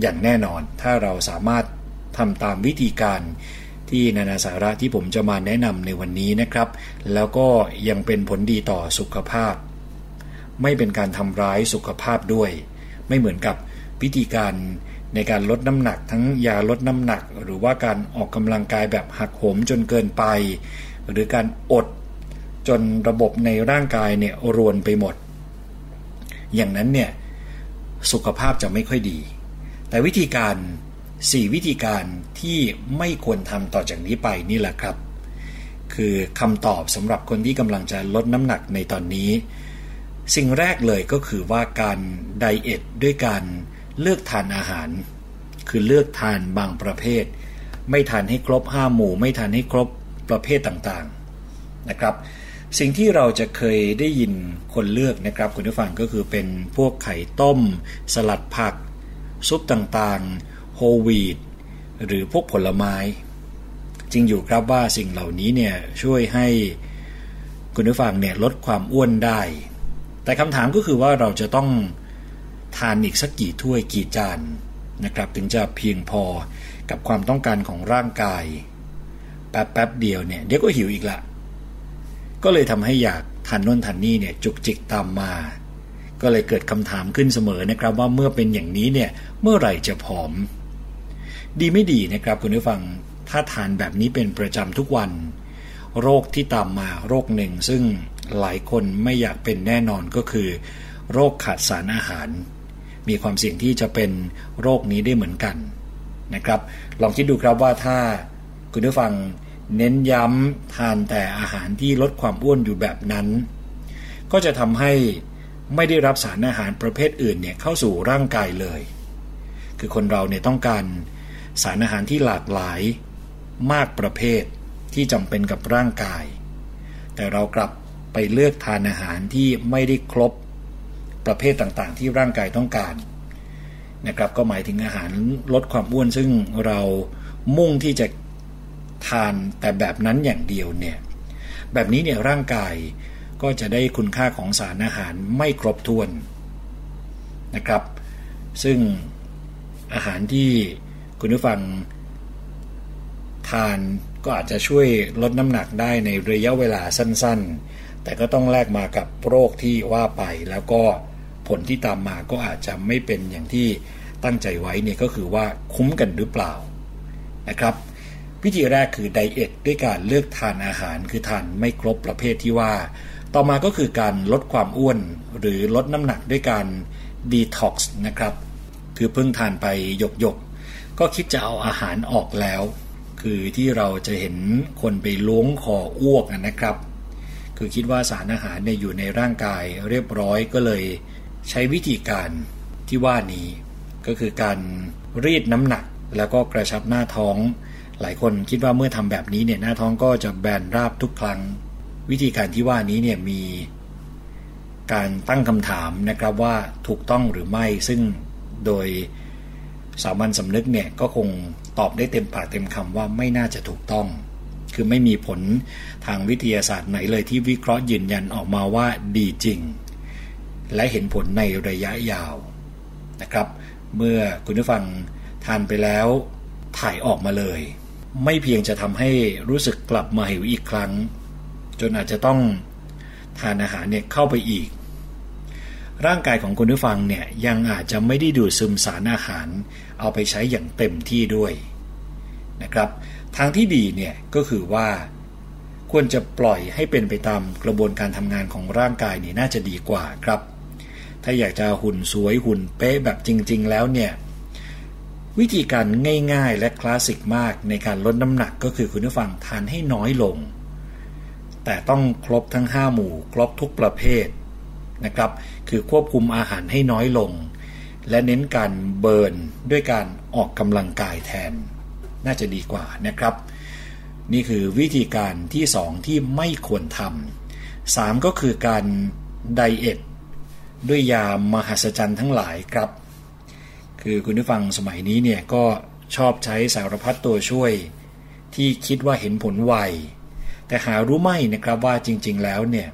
อย่างแน่นอน ถ้าเราสามารถทำตามวิธีการที่นานาสาระที่ผมจะมาแนะนำในวันนี้นะครับ แล้วก็ยังเป็นผลดีต่อสุขภาพ ไม่เป็นการทำร้ายสุขภาพด้วย ไม่เหมือนกับวิธีการในการลดน้ำหนักทั้งยาลดน้ำหนัก หรือว่าการออกกำลังกายแบบหักโหมจนเกินไป หรือการอดจนระบบในร่างกายเนี่ยรวนไปหมด อย่างนั้นเนี่ยสุขภาพจะไม่ค่อยดี แต่วิธีการ 4 วิธีการที่ไม่ควรทำต่อจากนี้ไปนี่แหละครับ คือคำตอบสำหรับคนที่กำลังจะลดน้ำหนักในตอนนี้ สิ่งแรกเลยก็คือว่าการไดเอทด้วยการเลือกทานอาหาร คือเลือกทานบางประเภท ไม่ทานให้ครบห้าหมู่ ไม่ทานให้ครบ ประเภทต่างๆนะครับ สิ่งที่เราจะเคยได้ยินคนเลือกนะครับคุณผู้ฟังก็คือเป็นพวกไข่ต้ม สลัดผัก ซุปต่างๆ โฮวีดหรือพวกผลไม้ จริงอยู่ครับว่าสิ่งเหล่านี้เนี่ยช่วยให้คุณผู้ฟังเนี่ยลดความอ้วนได้ แต่คำถามก็คือว่าเราจะต้องทานอีกสักกี่ถ้วยกี่จานนะครับ ถึงจะเพียงพอกับความต้องการของร่างกาย แป๊บแป๊บเดียวเนี่ยเดี๋ยวก็หิวอีกละ ก็เลยทำให้อยากทานน้นทานนี่เนี่ยจุกจิกตามมา ก็เลยเกิดคำถามขึ้นเสมอนะครับ ว่าเมื่อเป็นอย่างนี้เนี่ยเมื่อไหร่จะผอม ดีไม่ดีนะครับคุณผู้ฟังถ้าทานแบบนี้เป็นประจำทุกวัน โรคที่ตามมาโรคหนึ่ง ซึ่งหลายคนไม่อยากเป็นแน่นอนก็คือ โรคขาดสารอาหาร มีความเสี่ยงที่จะเป็นโรคนี้ได้เหมือนกันนะครับ ลองคิดดูครับว่าถ้า คุณผู้ฟังเน้นย้ำทานแต่อาหารที่ลดความอ้วนอยู่แบบนั้น ก็จะทำให้ไม่ได้รับสารอาหารประเภทอื่นเนี่ยเข้าสู่ร่างกายเลย คือคนเราเนี่ยต้องการสารอาหารที่หลากหลายมากประเภทที่จำเป็นกับร่างกาย แต่เรากลับไปเลือกทานอาหารที่ไม่ได้ครบประเภทต่างๆ ที่ร่างกายต้องการนะครับก็หมายถึงอาหารลดความอ้วนซึ่งเรามุ่งที่จะ ทานแต่แบบนั้นอย่างเดียวเนี่ยแบบนี้เนี่ยร่างกายก็จะได้คุณค่าของสารอาหารไม่ครบถ้วนนะครับ ซึ่งอาหารที่คุณผู้ฟังทานก็อาจจะช่วยลดน้ำหนักได้ในระยะเวลาสั้นๆ แต่ก็ต้องแลกมากับโรคที่ว่าไป แล้วก็ผลที่ตามมาก็อาจจะไม่เป็นอย่างที่ตั้งใจไว้เนี่ยก็คือว่าคุ้มกันหรือเปล่านะครับ วิธีแรกคือ diet ด้วยการเลือกทานอาหารคือทานไม่ครบประเภทที่ว่า ต่อมาก็คือการลดความอ้วน หรือลดน้ำหนักด้วยการดีท็อกซ์นะครับ คือเพิ่งทานไปหยกหยกก็คิดจะเอาอาหารออกแล้ว คือที่เราจะเห็นคนไปล้วงคออ้วกนะครับ คือคิดว่าสารอาหารเนี่ยอยู่ในร่างกายเรียบร้อยก็เลยใช้วิธีการที่ว่านี้ ก็คือการรีดน้ำหนักแล้วก็กระชับหน้าท้อง หลายคนคิดว่าเมื่อทำแบบนี้เนี่ยหน้าท้องก็จะแบนราบทุกครั้ง วิธีการที่ว่านี้เนี่ยมีการตั้งคำถามนะครับว่าถูกต้องหรือไม่ซึ่งโดยสามัญสำนึกเนี่ยก็คงตอบได้เต็มปากเต็มคำว่าไม่น่าจะถูกต้อง คือไม่มีผลทางวิทยาศาสตร์ไหนเลยที่วิเคราะห์ยืนยันออกมาว่าดีจริง และเห็นผลในระยะยาวนะครับ เมื่อคุณผู้ฟังทานไปแล้วถ่ายออกมาเลย ไม่เพียงจะทำให้รู้สึกกลับมาหิวอีกครั้ง จนอาจจะต้องทานอาหารเนี่ยเข้าไปอีก ร่างกายของคุณผู้ฟังเนี่ยยังอาจจะไม่ได้ดูดซึมสารอาหาร เอาไปใช้อย่างเต็มที่ด้วยนะครับทางที่ดีเนี่ยก็คือว่าควรจะปล่อยให้เป็นไปตามกระบวนการทำงานของร่างกายนี่น่าจะดีกว่าครับ ถ้าอยากจะหุ่นสวยหุ่นเป๊ะแบบจริง ๆ แล้วเนี่ย วิธีการง่ายๆ และคลาสสิกมากในการลดน้ำหนักก็คือคุณผู้ฟังทานให้น้อยลง แต่ต้องครบทั้ง 5 หมู่ ครบทุกประเภทนะครับ คือควบคุมอาหารให้น้อยลง และเน้นการเบิร์นด้วยการออกกำลังกายแทน น่าจะดีกว่านะครับ นี่คือวิธีการที่ 2 ที่ไม่ควรทำสามก็คือการไดเอทด้วยยามหัศจรรย์ทั้งหลายครับ คือคุณผู้ฟังสมัยนี้เนี่ยก็ชอบใช้สารพัดตัวช่วย ที่คิดว่าเห็นผลไว แต่หารู้ไม่นะครับว่าจริง ๆ แล้วเนี่ย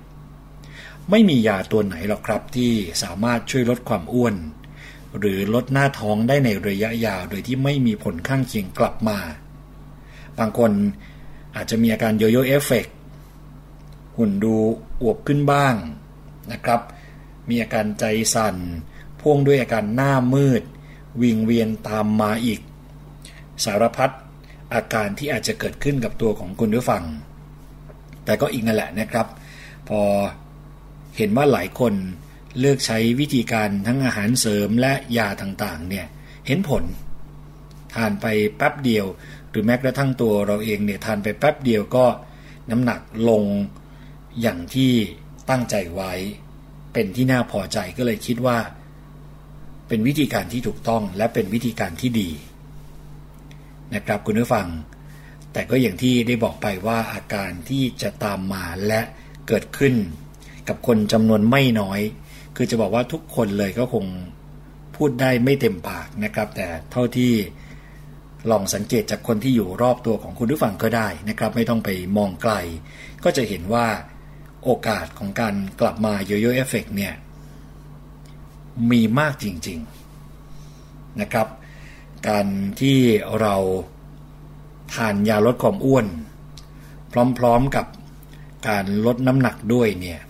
ไม่มียาตัวไหนหรอกครับที่สามารถช่วยลดความอ้วน หรือลดหน้าท้องได้ในระยะยาวโดยที่ไม่มีผลข้างเคียงกลับมา บางคนอาจจะมีอาการโยโย่เอฟเฟกหุ่นดูอวบขึ้นบ้างนะครับ มีอาการใจสั่นพ่วงด้วยอาการหน้ามืด วิงเวียนตามมาอีก สารพัดอาการที่อาจจะเกิดขึ้นกับตัวของคุณผู้ฟัง แต่ก็อีกนั่นแหละนะครับ พอเห็นว่าหลายคนเลือกใช้วิธีการทั้งอาหารเสริมและยาต่างๆเนี่ยเห็นผล ทานไปแป๊บเดียว หรือแม้กระทั่งตัวเราเองเนี่ยทานไปแป๊บเดียวก็น้ำหนักลงอย่างที่ตั้งใจไว้ เป็นที่น่าพอใจก็เลยคิดว่า เป็นวิธีการที่ถูกต้องและเป็นวิธีการที่ดี นะครับคุณผู้ฟัง แต่ก็อย่างที่ได้บอกไปว่าอาการที่จะตามมาและเกิดขึ้น กับคนจำนวนไม่น้อย คือจะบอกว่าทุกคนเลยก็คงพูดได้ไม่เต็มปากนะครับ แต่เท่าที่ลองสังเกตจากคนที่อยู่รอบตัวของคุณผู้ฟังก็ได้นะครับ ไม่ต้องไปมองไกล ก็จะเห็นว่าโอกาสของการกลับมาโยโย่เอฟเฟกเนี่ย มีมากจริง ๆนะครับ การที่เราทานยาลดความอ้วน พร้อมๆกับการลดน้ำหนักด้วยเนี่ย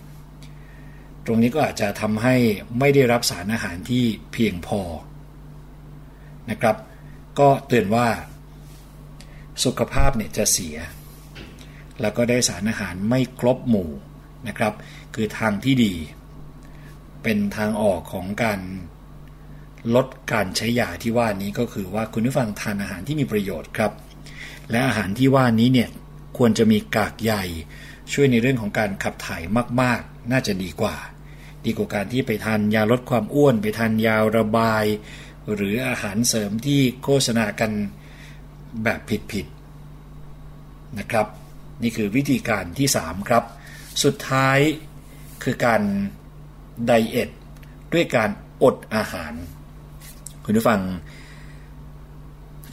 ตรงนี้ก็อาจจะทำให้ไม่ได้รับสารอาหารที่เพียงพอนะครับ ก็เตือนว่าสุขภาพเนี่ยจะเสีย แล้วก็ได้สารอาหารไม่ครบหมู่นะครับ คือทางที่ดี เป็นทางออกของการลดการใช้ยาที่ว่านี้ก็คือว่าคุณผู้ฟังทานอาหารที่มีประโยชน์ครับ และอาหารที่ว่านี้เนี่ยควรจะมีกากใยช่วยในเรื่องของการขับถ่ายมาก ๆ น่าจะดีกว่า ดีกว่าการที่ไปทานยาลดความอ้วน ไปทานยาระบาย หรืออาหารเสริมที่โฆษณากันแบบผิด ๆ นะครับ นี่คือวิธีการที่ 3 ครับ สุดท้ายคือการ ไดเอทด้วยการอดอาหาร คุณผู้ฟัง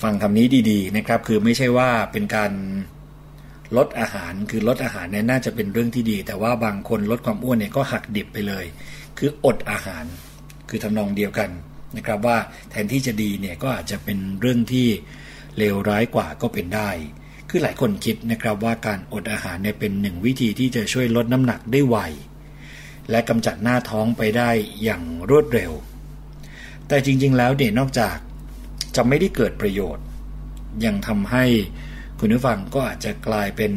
ฟังคำนี้ดีๆนะครับ คือไม่ใช่ว่าเป็นการลดอาหารคือลดอาหารเนี่ยน่าจะเป็นเรื่องที่ดี แต่ว่าบางคนลดความอ้วนเนี่ยก็หักดิบไปเลย คืออดอาหาร คือทำนองเดียวกันนะครับว่าแทนที่จะดีเนี่ยก็อาจจะเป็นเรื่องที่เลวร้ายกว่าก็เป็นได้ คือหลายคนคิดนะครับว่าการอดอาหารเนี่ยเป็นหนึ่งวิธีที่จะช่วยลดน้ำหนักได้ไว และกำจัดหน้าท้องไปได้อย่างรวดเร็ว แต่จริงๆแล้วเนี่ยนอกจากจะไม่ได้เกิดประโยชน์ ยังทำให้คุณผู้ฟังก็อาจจะกลายเป็น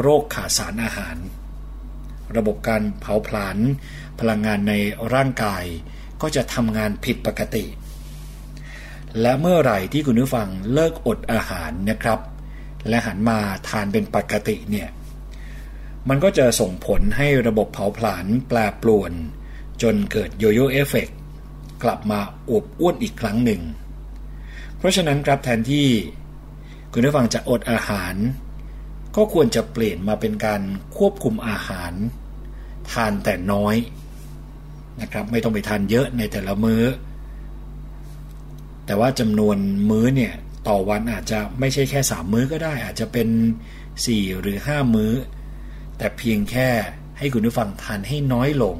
โรคขาดสารอาหาร ระบบการเผาผลาญพลังงานในร่างกายก็จะทำงานผิดปกติ และเมื่อไหร่ที่คุณผู้ฟังเลิกอดอาหารนะครับ และหันมาทานเป็นปกติเนี่ย มันก็จะส่งผลให้ระบบเผาผลาญแปรปรวน จนเกิดโยโย่เอฟเฟกกลับมาอวบอ้วนอีกครั้งหนึ่ง เพราะฉะนั้นครับแทนที่ คุณผู้ฟังจะอดอาหาร ก็ควรจะเปลี่ยนมาเป็นการควบคุมอาหาร ทานแต่น้อยนะครับไม่ต้องไปทานเยอะในแต่ละมื้อ แต่ว่าจำนวนมื้อเนี่ยต่อวันอาจจะไม่ใช่แค่สามมื้อก็ได้ อาจจะเป็น 4 หรือ 5 มื้อ แต่เพียงแค่ให้คุณผู้ฟังทานให้น้อยลง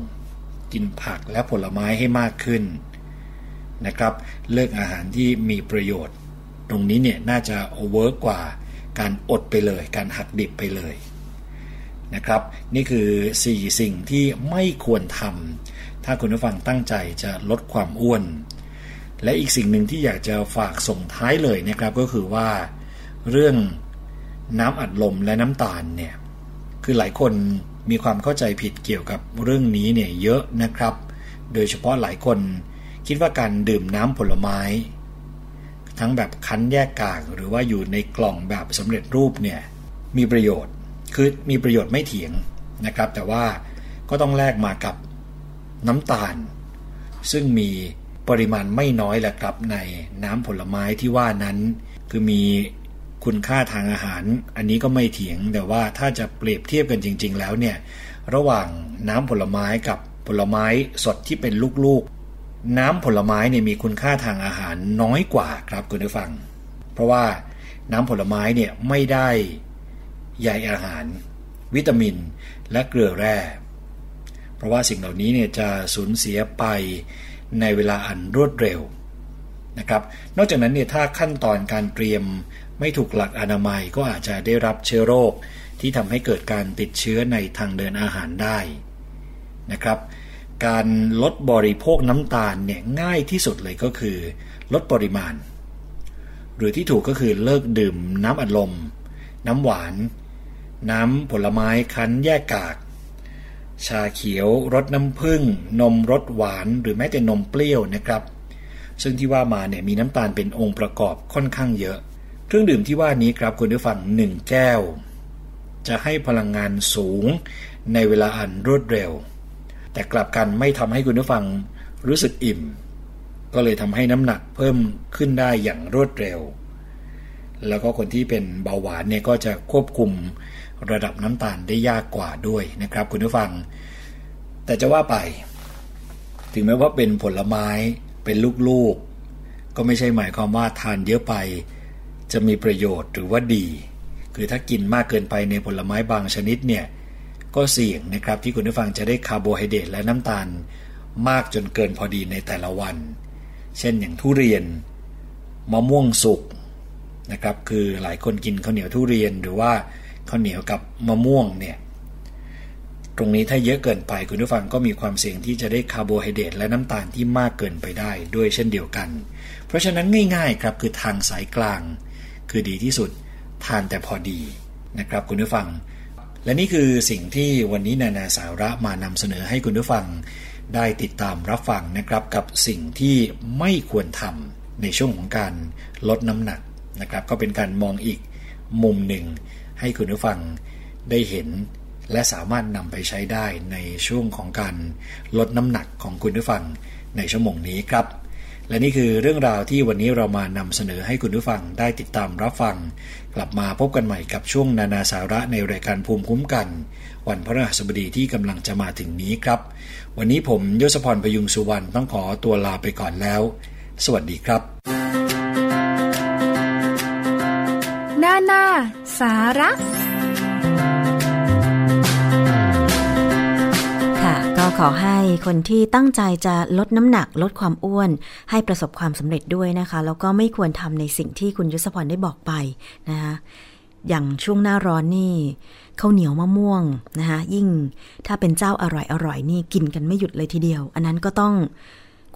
กินผักและผลไม้ให้มากขึ้นนะครับ เลือกอาหารที่มีประโยชน์ ตรงนี้เนี่ยน่าจะเวิร์กกว่าการอดไปเลย การหักดิบไปเลยนะครับ นี่คือ 4 สิ่งที่ไม่ควรทำถ้าคุณผู้ฟังตั้งใจจะลดความอ้วน และอีกสิ่งหนึ่งที่อยากจะฝากส่งท้ายเลยนะครับก็คือว่า เรื่องน้ำอัดลมและน้ำตาลเนี่ย คือหลายคนมีความเข้าใจผิดเกี่ยวกับเรื่องนี้เนี่ยเยอะนะครับ โดยเฉพาะหลายคนคิดว่าการดื่มน้ำผลไม้ ทั้งแบบคั้นแยกกากหรือว่าอยู่ในกล่องแบบสำเร็จรูปเนี่ยมีประโยชน์คือมีประโยชน์ไม่เถียงนะครับ แต่ว่าก็ต้องแลกมากับน้ำตาล ซึ่งมีปริมาณไม่น้อยแหละครับในน้ำผลไม้ที่ว่านั้น คือมี คุณค่าทางอาหาร อันนี้ก็ไม่เถียงแต่ว่าถ้าจะเปรียบเทียบกันจริง ๆ แล้วเนี่ยระหว่างน้ำผลไม้กับผลไม้สดที่เป็นลูกๆ น้ำผลไม้เนี่ยมีคุณค่าทางอาหารน้อยกว่าครับคุณผู้ฟัง เพราะว่าน้ำผลไม้เนี่ยไม่ได้ใยอาหาร วิตามิน และเกลือแร่ เพราะว่าสิ่งเหล่านี้เนี่ยจะสูญเสียไปในเวลาอันรวดเร็วนะครับ นอกจากนั้นเนี่ยถ้าขั้นตอนการเตรียม ไม่ถูกหลักอนามัยก็อาจจะได้รับเชื้อโรค ที่ทำให้เกิดการติดเชื้อในทางเดินอาหารได้นะครับ การลดบริโภคน้ำตาลเนี่ยง่ายที่สุดเลยก็คือ ลดปริมาณ หรือที่ถูกก็คือเลิกดื่มน้ำอัดลม น้ำหวาน น้ำผลไม้คั้นแยกกาก ชาเขียวรสน้ำผึ้งนมรสหวานหรือแม้แต่นมเปรี้ยวนะครับซึ่งที่ว่ามาเนี่ยมีน้ำตาลเป็นองค์ประกอบค่อนข้างเยอะ เครื่องดื่มที่ว่านี้ครับคุณผู้ฟังหนึ่งแก้ว จะให้พลังงานสูงในเวลาอันรวดเร็ว แต่กลับกันไม่ทำให้คุณผู้ฟังรู้สึกอิ่ม ก็เลยทำให้น้ำหนักเพิ่มขึ้นได้อย่างรวดเร็ว แล้วก็คนที่เป็นเบาหวานเนี่ยก็จะควบคุมระดับน้ำตาลได้ยากกว่าด้วยนะครับ คุณผู้ฟัง แต่จะว่าไป ถึงแม้ว่าเป็นผลไม้เป็นลูกๆก็ไม่ใช่หมายความว่าทานเยอะไป จะมีประโยชน์หรือว่าดี คือถ้ากินมากเกินไปในผลไม้บางชนิดเนี่ยก็เสี่ยงนะครับที่คุณผู้ฟังจะได้คาร์โบไฮเดรตและน้ำตาล มากจนเกินพอดีในแต่ละวัน เช่นอย่างทุเรียนมะม่วงสุกนะครับคือหลายคนกินข้าวเหนียวทุเรียนหรือว่าข้าวเหนียวกับมะม่วงเนี่ยตรงนี้ถ้าเยอะเกินไปคุณผู้ฟังก็มีความเสี่ยงที่จะได้คาร์โบไฮเดรตและน้ำตาลที่มากเกินไปได้ด้วยเช่นเดียวกัน เพราะฉะนั้นง่ายๆครับคือทางสายกลาง คือดีที่สุดทานแต่พอดีนะครับคุณผู้ฟัง และนี่คือสิ่งที่วันนี้นานาสาระมานำเสนอให้คุณผู้ฟัง ได้ติดตามรับฟังนะครับกับสิ่งที่ไม่ควรทำในช่วงของการลดน้ำหนักนะครับ ก็เป็นการมองอีกมุมหนึ่ง ให้คุณผู้ฟังได้เห็นและสามารถนำไปใช้ได้ในช่วงของการลดน้ำหนักของคุณผู้ฟังในชั่วโมงนี้ครับ และนี่คือเรื่องราวที่วันนี้เรามานำเสนอให้คุณผู้ฟังได้ติดตามรับฟัง กลับมาพบกันใหม่กับช่วงนานาสาระในรายการภูมิคุ้มกัน วันพระราชบดีที่กำลังจะมาถึงนี้ครับ วันนี้ผมยศพรพยุงสุวรรณต้องขอตัวลาไปก่อนแล้ว สวัสดีครับ นานาสาระ ขอให้คนที่ตั้งใจจะลดน้ำหนักลดความอ้วน ให้ประสบความสำเร็จด้วยนะคะ แล้วก็ไม่ควรทำในสิ่งที่คุณยศพรได้บอกไปนะคะอย่างช่วงหน้าร้อนนี่ข้าวเหนียวมะม่วงนะคะยิ่งถ้าเป็นเจ้าอร่อยอร่อยนี่กินกันไม่หยุดเลยทีเดียว อันนั้นก็ต้อง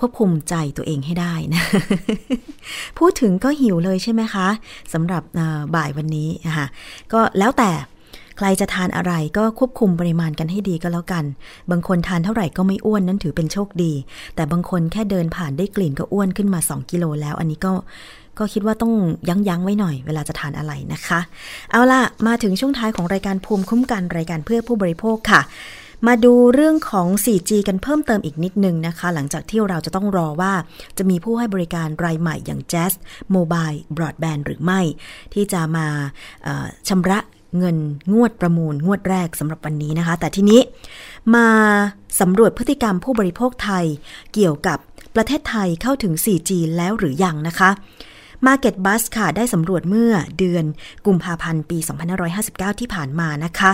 ควบคุมใจตัวเองให้ได้นะ พูดถึงก็หิวเลยใช่ไหมคะสำหรับบ่ายวันนี้นะคะก็แล้วแต่ ใครจะทานอะไรก็ควบคุมปริมาณกันให้ดีก็แล้วกัน บางคนทานเท่าไหร่ก็ไม่อ้วนนั้นถือเป็นโชคดี แต่บางคนแค่เดินผ่านได้กลิ่นก็อ้วนขึ้นมา 2 กิโลแล้ว อันนี้ก็ก็คิดว่าต้องยั้งยั้งไว้หน่อยเวลาจะทานอะไรนะคะ เอาล่ะ มาถึงช่วงท้ายของรายการภูมิคุ้มกันรายการเพื่อผู้บริโภคค่ะมาดูเรื่องของ 4G กันเพิ่มเติมอีกนิดนึงนะคะ หลังจากที่เราจะต้องรอว่าจะมีผู้ให้บริการรายใหม่อย่าง Jazz Mobile Broadband หรือไม่ ที่จะมาชำระ เงินงวดประมูลงวดแรกสำหรับวันนี้นะคะ แต่ทีนี้มาสำรวจพฤติกรรมผู้บริโภคไทย เกี่ยวกับประเทศไทยเข้าถึง 4G แล้วหรือยังนะคะ Market Bus ค่ะได้สำรวจเมื่อเดือนกุมภาพันธ์ปี 2559 ที่ผ่านมานะคะ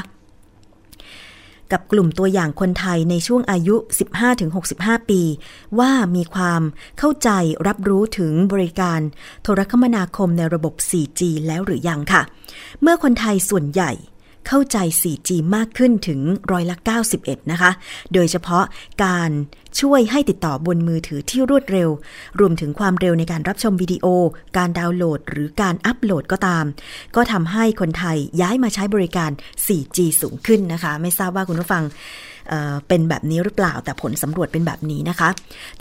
กับกลุ่มตัวอย่างคนไทยในช่วงอายุ 15-65 ปี ว่ามีความเข้าใจรับรู้ถึงบริการโทรคมนาคมในระบบ 4G แล้วหรือยังค่ะ เมื่อคนไทยส่วนใหญ่ เข้าใจ 4G มากขึ้นถึงร้อยละ 91 นะคะ โดยเฉพาะการช่วยให้ติดต่อบนมือถือที่รวดเร็ว รวมถึงความเร็วในการรับชมวิดีโอ การดาวน์โหลด หรือการอัปโหลดก็ตาม ก็ทำให้คนไทยย้ายมาใช้บริการ 4G สูงขึ้นนะคะ ไม่ทราบว่าคุณผู้ฟัง เป็นแบบนี้หรือเปล่า แต่ผลสำรวจเป็นแบบนี้นะคะ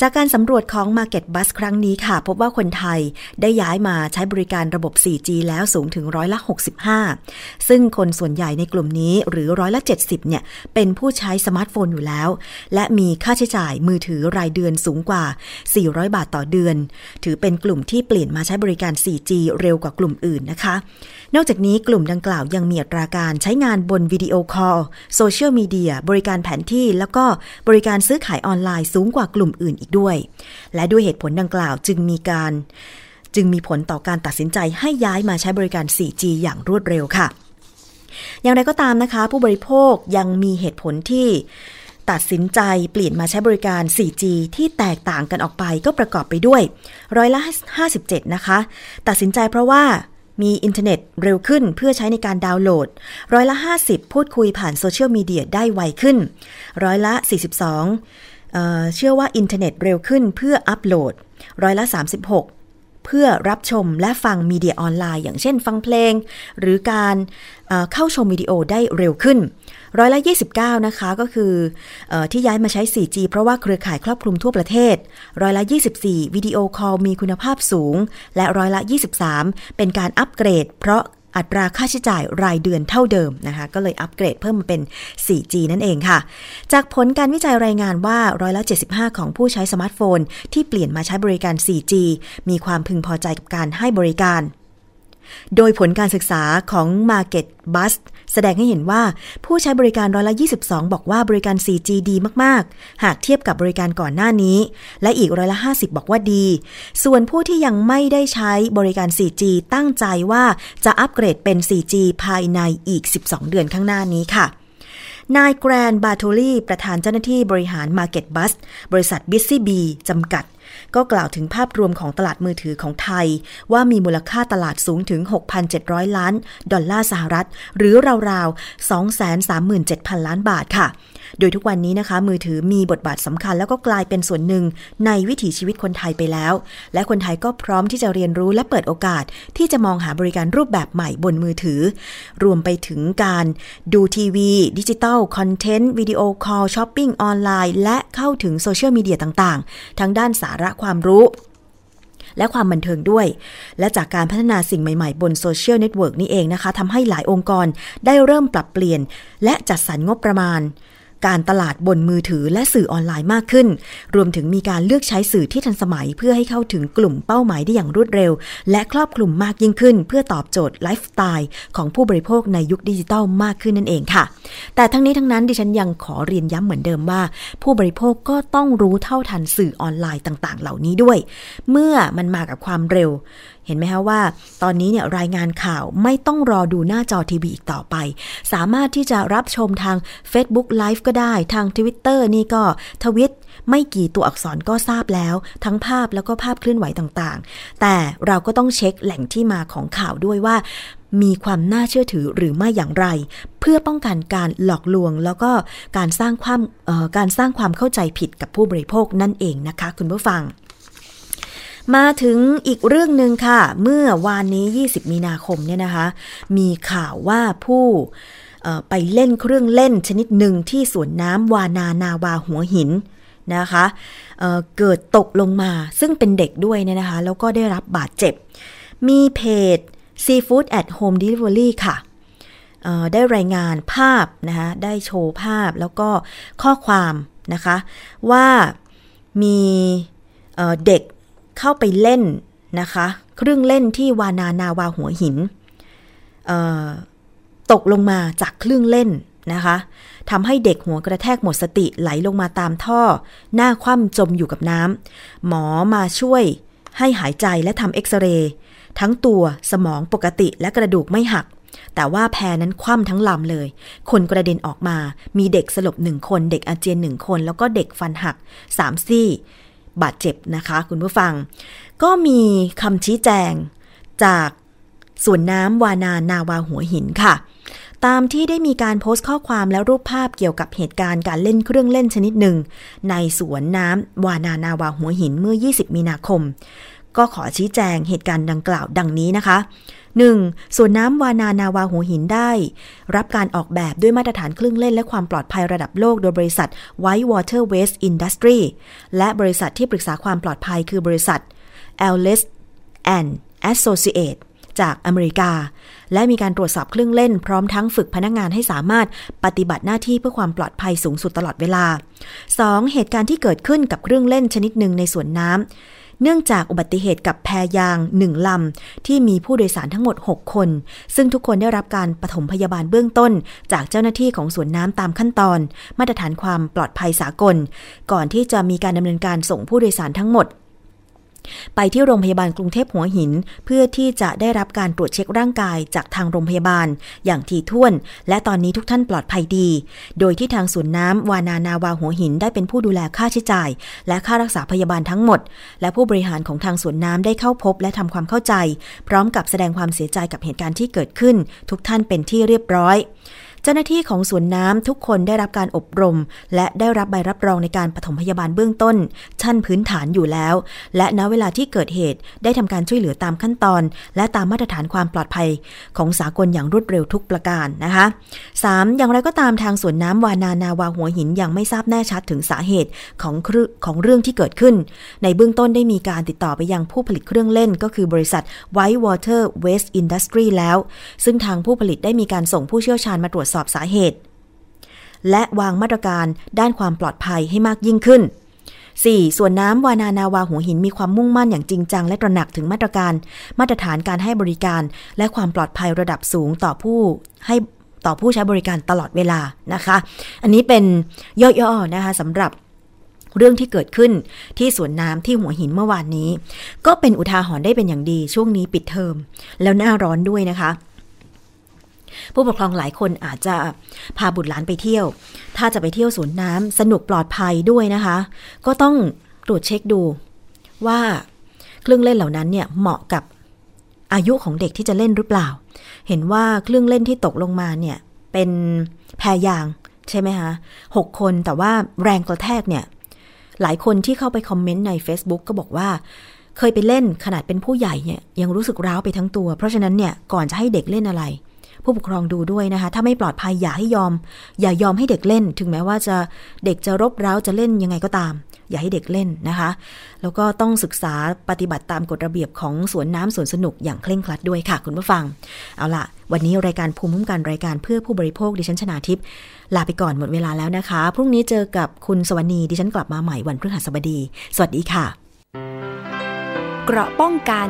จากการสำรวจของ Market Bus ครั้งนี้ค่ะ พบว่าคนไทยได้ย้ายมาใช้บริการระบบ 4G แล้วสูงถึงร้อยละ 65 ซึ่งคนส่วนใหญ่ในกลุ่มนี้หรือร้อยละ 70 เนี่ย เป็นผู้ใช้สมาร์ทโฟนอยู่แล้ว และมีค่าใช้จ่ายมือถือรายเดือนสูงกว่า 400 บาทต่อเดือน ถือเป็นกลุ่มที่เปลี่ยนมาใช้บริการ 4G เร็วกว่ากลุ่มอื่นนะคะ นอกจากนี้กลุ่มดังกล่าวยังมีอัตราการใช้งานบนวิดีโอคอลโซเชียลมีเดียบริการแผนที่แล้วก็บริการซื้อขายออนไลน์สูงกว่ากลุ่มอื่นอีกด้วย และด้วยเหตุผลดังกล่าวจึงมีการจึงมีผลต่อการตัดสินใจให้ย้ายมาใช้บริการ 4G อย่างรวดเร็วค่ะ อย่างไรก็ตามนะคะ ผู้บริโภคยังมีเหตุผลที่ตัดสินใจเปลี่ยนมาใช้บริการ 4G ที่แตกต่างกันออกไปก็ประกอบไปด้วย ร้อยละ 57 นะคะ ตัดสินใจเพราะว่า มีอินเทอร์เน็ตเร็วขึ้นเพื่อใช้ในการดาวน์โหลด ร้อยละ 50 พูดคุยผ่านโซเชียลมีเดียได้ไวขึ้น ร้อยละ 42 เชื่อว่าอินเทอร์เน็ตเร็วขึ้นเพื่ออัปโหลด ร้อยละ 36 เพื่อรับชมและฟังมีเดียออนไลน์ อย่างเช่นฟังเพลง หรือการเข้าชมวิดีโอได้เร็วขึ้น ร้อยละ 29 นะคะก็คือที่ย้ายมาใช้ 4G เพราะว่าเครือข่ายครอบคลุมทั่วประเทศ ร้อยละ 24 วิดีโอคอลมีคุณภาพสูง และร้อยละ 23 เป็นการอัปเกรด เพราะอัตราค่าใช้จ่ายรายเดือนเท่าเดิมนะคะ ก็เลยอัปเกรดเพิ่มมาเป็น 4G นั่นเองค่ะ จากผลการวิจัยรายงานว่าร้อยละ75 ของผู้ใช้สมาร์ทโฟน ที่เปลี่ยนมาใช้บริการ 4G มีความพึงพอใจกับการให้บริการ โดยผลการศึกษาของ Marketbuzz แสดงให้เห็นว่าผู้ใช้บริการร้อยละ 22 บอกว่าบริการ 4G ดีมาก ๆ หากเทียบกับบริการก่อนหน้านี้ และอีกร้อยละ 50 บอกว่าดี ส่วนผู้ที่ยังไม่ได้ใช้บริการ 4G ตั้งใจว่าจะอัปเกรดเป็น 4G ภายในอีก 12 เดือนข้างหน้านี้ค่ะนายแกรนบาโทลีประธานเจ้าหน้าที่บริหาร Market Bus บริษัท b u s y b จำกัด ก็กล่าวถึงภาพรวมของตลาดมือถือของไทย ว่ามีมูลค่าตลาดสูงถึง 6,700 ล้าน ดอลลาร์สหรัฐ หรือราวๆ 237,000 ล้านบาทค่ะ โดยทุกวันนี้นะคะ มือถือมีบทบาทสำคัญ แล้วก็กลายเป็นส่วนหนึ่งในวิถีชีวิตคนไทยไปแล้ว และคนไทยก็พร้อมที่จะเรียนรู้และเปิดโอกาส ที่จะมองหาบริการรูปแบบใหม่บนมือถือ รวมไปถึงการดูทีวีดิจิตอลคอนเทนต์วิดีโอคอลช้อปปิ้งออนไลน์ และเข้าถึงโซเชียลมีเดียต่างๆ ทั้งด้านสาระความรู้และความบันเทิงด้วย และจากการพัฒนาสิ่งใหม่ๆ บนโซเชียลเน็ตเวิร์กนี่เองนะคะทำให้หลายองค์กรได้เริ่มปรับเปลี่ยน และจัดสรรงบประมาณ การตลาดบนมือถือและสื่อออนไลน์มากขึ้น รวมถึงมีการเลือกใช้สื่อที่ทันสมัย เพื่อให้เข้าถึงกลุ่มเป้าหมายได้อย่างรวดเร็ว และครอบคลุมมากยิ่งขึ้น เพื่อตอบโจทย์ไลฟ์สไตล์ของผู้บริโภคในยุคดิจิทัลมากขึ้นนั่นเองค่ะ แต่ทั้งนี้ทั้งนั้นดิฉันยังขอเรียนย้ำเหมือนเดิมว่า ผู้บริโภคก็ต้องรู้เท่าทันสื่อออนไลน์ต่าง ๆ เหล่านี้ด้วย เมื่อมันมากับความเร็วเห็นไหมคะว่า ตอนนี้เนี่ยรายงานข่าวไม่ต้องรอดูหน้าจอทีวีอีกต่อไป สามารถที่จะรับชมทาง Facebook Live ก็ได้ทาง Twitter นี่ก็ทวิตไม่กี่ตัวอักษรก็ทราบแล้ว ทั้งภาพแล้วก็ภาพเคลื่อนไหวต่างๆ แต่เราก็ต้องเช็คแหล่งที่มาของข่าวด้วยว่า มีความน่าเชื่อถือหรือไม่อย่างไร เพื่อป้องกันการหลอกลวง แล้วก็การสร้างความการสร้างความเข้าใจผิดกับผู้บริโภคนั่นเองนะคะ คุณผู้ฟัง มาถึงอีกเรื่องหนึ่งค่ะ เมื่อวานนี้ 20 มีนาคมเนี่ยนะคะ มีข่าวว่าผู้ไปเล่นเครื่องเล่นชนิดหนึ่งที่สวนน้ำวานานาวาหัวหินนะคะเเกิดตกลงมาซึ่งเป็นเด็กด้วยเนี่ยนะคะ แล้วก็ได้รับบาดเจ็บ มีเพจ Seafood at Home Delivery ค่ะได้รายงานภาพนะคะ ได้โชว์ภาพแล้วก็ข้อความนะคะ ว่ามีเด็ก เข้าไปเล่นนะคะ เครื่องเล่นที่วานานาวาหัวหินตกลงมาจากเครื่องเล่นนะคะทำให้เด็กหัวกระแทกหมดสติไหลลงมาตามท่อ หน้าคว่ำจมอยู่กับน้ำหมอมาช่วยให้หายใจและทำเอ็กซเรย์ทั้งตัวสมองปกติและกระดูกไม่หัก แต่ว่าแพนั้นคว่ำทั้งลำเลย คนกระเด็นออกมา มีเด็กสลบหนึ่งคน เด็กอาเจียนหนึ่งคน แล้วก็เด็กฟันหักสามซี่ บาดเจ็บนะคะ คุณผู้ฟัง ก็มีคำชี้แจงจากส่วนน้ำวานานาวาหัวหินค่ะ ตามที่ได้มีการโพสต์ข้อความและรูปภาพเกี่ยวกับเหตุการณ์การเล่นเครื่องเล่นชนิดหนึ่ง ในสวนน้ำวานานาวาหัวหินเมื่อ 20 มีนาคม ก็ขอชี้แจงเหตุการณ์ดังกล่าวดังนี้นะคะ 1. ส่วนน้ำวานานาวาหัวหินได้ รับการออกแบบด้วยมาตรฐานเครื่องเล่นและความปลอดภัยระดับโลกโดยบริษัท White Water Waste Industry และบริษัทที่ปรึกษาความปลอดภัยคือบริษัท a l l e s and Associate จากอเมริกา และมีการตรวจสอบเครื่องเล่น พร้อมทั้งฝึกพนักงงานให้สามารถปฏิบัติหน้าที่เพื่อความปลอดภัยสูงสุดตลอดเวลา 2. เหตุการณ์ที่เกิดขึ้นกับเครื่องเล่นชนิดหนึ่งในสวนน้ำ เนื่องจากอุบัติเหตุกับแพยางหนึ่งลำ ที่มีผู้โดยสารทั้งหมด 6 คน ซึ่งทุกคนได้รับการปฐมพยาบาลเบื้องต้น จากเจ้าหน้าที่ของสวนน้ำตามขั้นตอน มาตรฐานความปลอดภัยสากล ก่อนที่จะมีการดำเนินการส่งผู้โดยสารทั้งหมด ไปที่โรงพยาบาลกรุงเทพหัวหิน เพื่อที่จะได้รับการตรวจเช็คร่างกายจากทางโรงพยาบาล อย่างถี่ถ้วน และตอนนี้ทุกท่านปลอดภัยดี โดยที่ทางศูนย์น้ำวานานาวาหัวหินได้เป็นผู้ดูแลค่าใช้จ่าย และค่ารักษาพยาบาลทั้งหมด และผู้บริหารของทางสวนน้ำได้เข้าพบ และทำความเข้าใจ พร้อมกับแสดงความเสียใจกับเหตุการณ์ที่เกิดขึ้น ทุกท่านเป็นที่เรียบร้อย เจ้าหน้าที่ของสวนน้ำทุกคนได้รับการอบรม และได้รับใบรับรองในการปฐมพยาบาลเบื้องต้น ชั้นพื้นฐานอยู่แล้ว และณเวลาที่เกิดเหตุได้ทำการช่วยเหลือตามขั้นตอน และตามมาตรฐานความปลอดภัยของสากลอย่างรวดเร็วทุกประการนะคะ 3. อย่างไรก็ตามทางสวนน้ำวานานาวาหัวหินยังไม่ทราบแน่ชัดถึงสาเหตุของของเรื่องที่เกิดขึ้น ในเบื้องต้นได้มีการติดต่อไปยังผู้ผลิตเครื่องเล่นก็คือบริษัท White Water Waste Industry แล้ว ซึ่งทางผู้ผลิตได้มีการส่งผู้เชี่ยวชาญมาตรวจสอบสาเหตุ และวางมาตรการด้านความปลอดภัยให้มากยิ่งขึ้น 4. ส่วนน้ำวานานาวาหัวหินมีความมุ่งมั่นอย่างจริงจัง และตระหนักถึงมาตรการ มาตรฐานการให้บริการ และความปลอดภัยระดับสูงต่อผู้ให้ต่อผู้ใช้บริการตลอดเวลานะคะ อันนี้เป็นย่อๆนะคะสำหรับเรื่องที่เกิดขึ้นที่สวนน้ำที่หัวหินเมื่อวานนี้ ก็เป็นอุทาหรณ์ได้เป็นอย่างดีช่วงนี้ปิดเทอม แล้วหน้าร้อนด้วยนะคะ ผู้ปกครองหลายคนอาจจะพาบุตรหลานไปเที่ยว ถ้าจะไปเที่ยวสวนน้ำสนุกปลอดภัยด้วยนะคะ ก็ต้องตรวจเช็คดูว่าเครื่องเล่นเหล่านั้นเนี่ยเหมาะกับอายุของเด็กที่จะเล่นหรือเปล่า เห็นว่าเครื่องเล่นที่ตกลงมาเนี่ยเป็นแพรยางใช่ไหมคะหกคนแต่ว่าแรงกระแทกเนี่ย หลายคนที่เข้าไปคอมเมนต์ใน Facebook ก็บอกว่า เคยไปเล่นขนาดเป็นผู้ใหญ่เนี่ยยังรู้สึกร้าวไปทั้งตัว เพราะฉะนั้นเนี่ยก่อนจะให้เด็กเล่นอะไร ผู้ปกครองดูด้วยนะคะ ถ้าไม่ปลอดภัยอย่าให้ยอม อย่ายอมให้เด็กเล่น ถึงแม้ว่าจะเด็กจะรบเร้าจะเล่นยังไงก็ตาม อย่าให้เด็กเล่นนะคะ แล้วก็ต้องศึกษาปฏิบัติตามกฎระเบียบของสวนน้ำสวนสนุกอย่างเคร่งครัดด้วยค่ะ คุณผู้ฟัง เอาล่ะ วันนี้รายการภูมิคุ้มกันรายการเพื่อผู้บริโภคดิฉันชนาทิพย์ลาไปก่อนหมดเวลาแล้วนะคะ พรุ่งนี้เจอกับคุณสวนีดิฉันกลับมาใหม่วันพฤหัสบดี สวัสดีค่ะ เกราะป้องกัน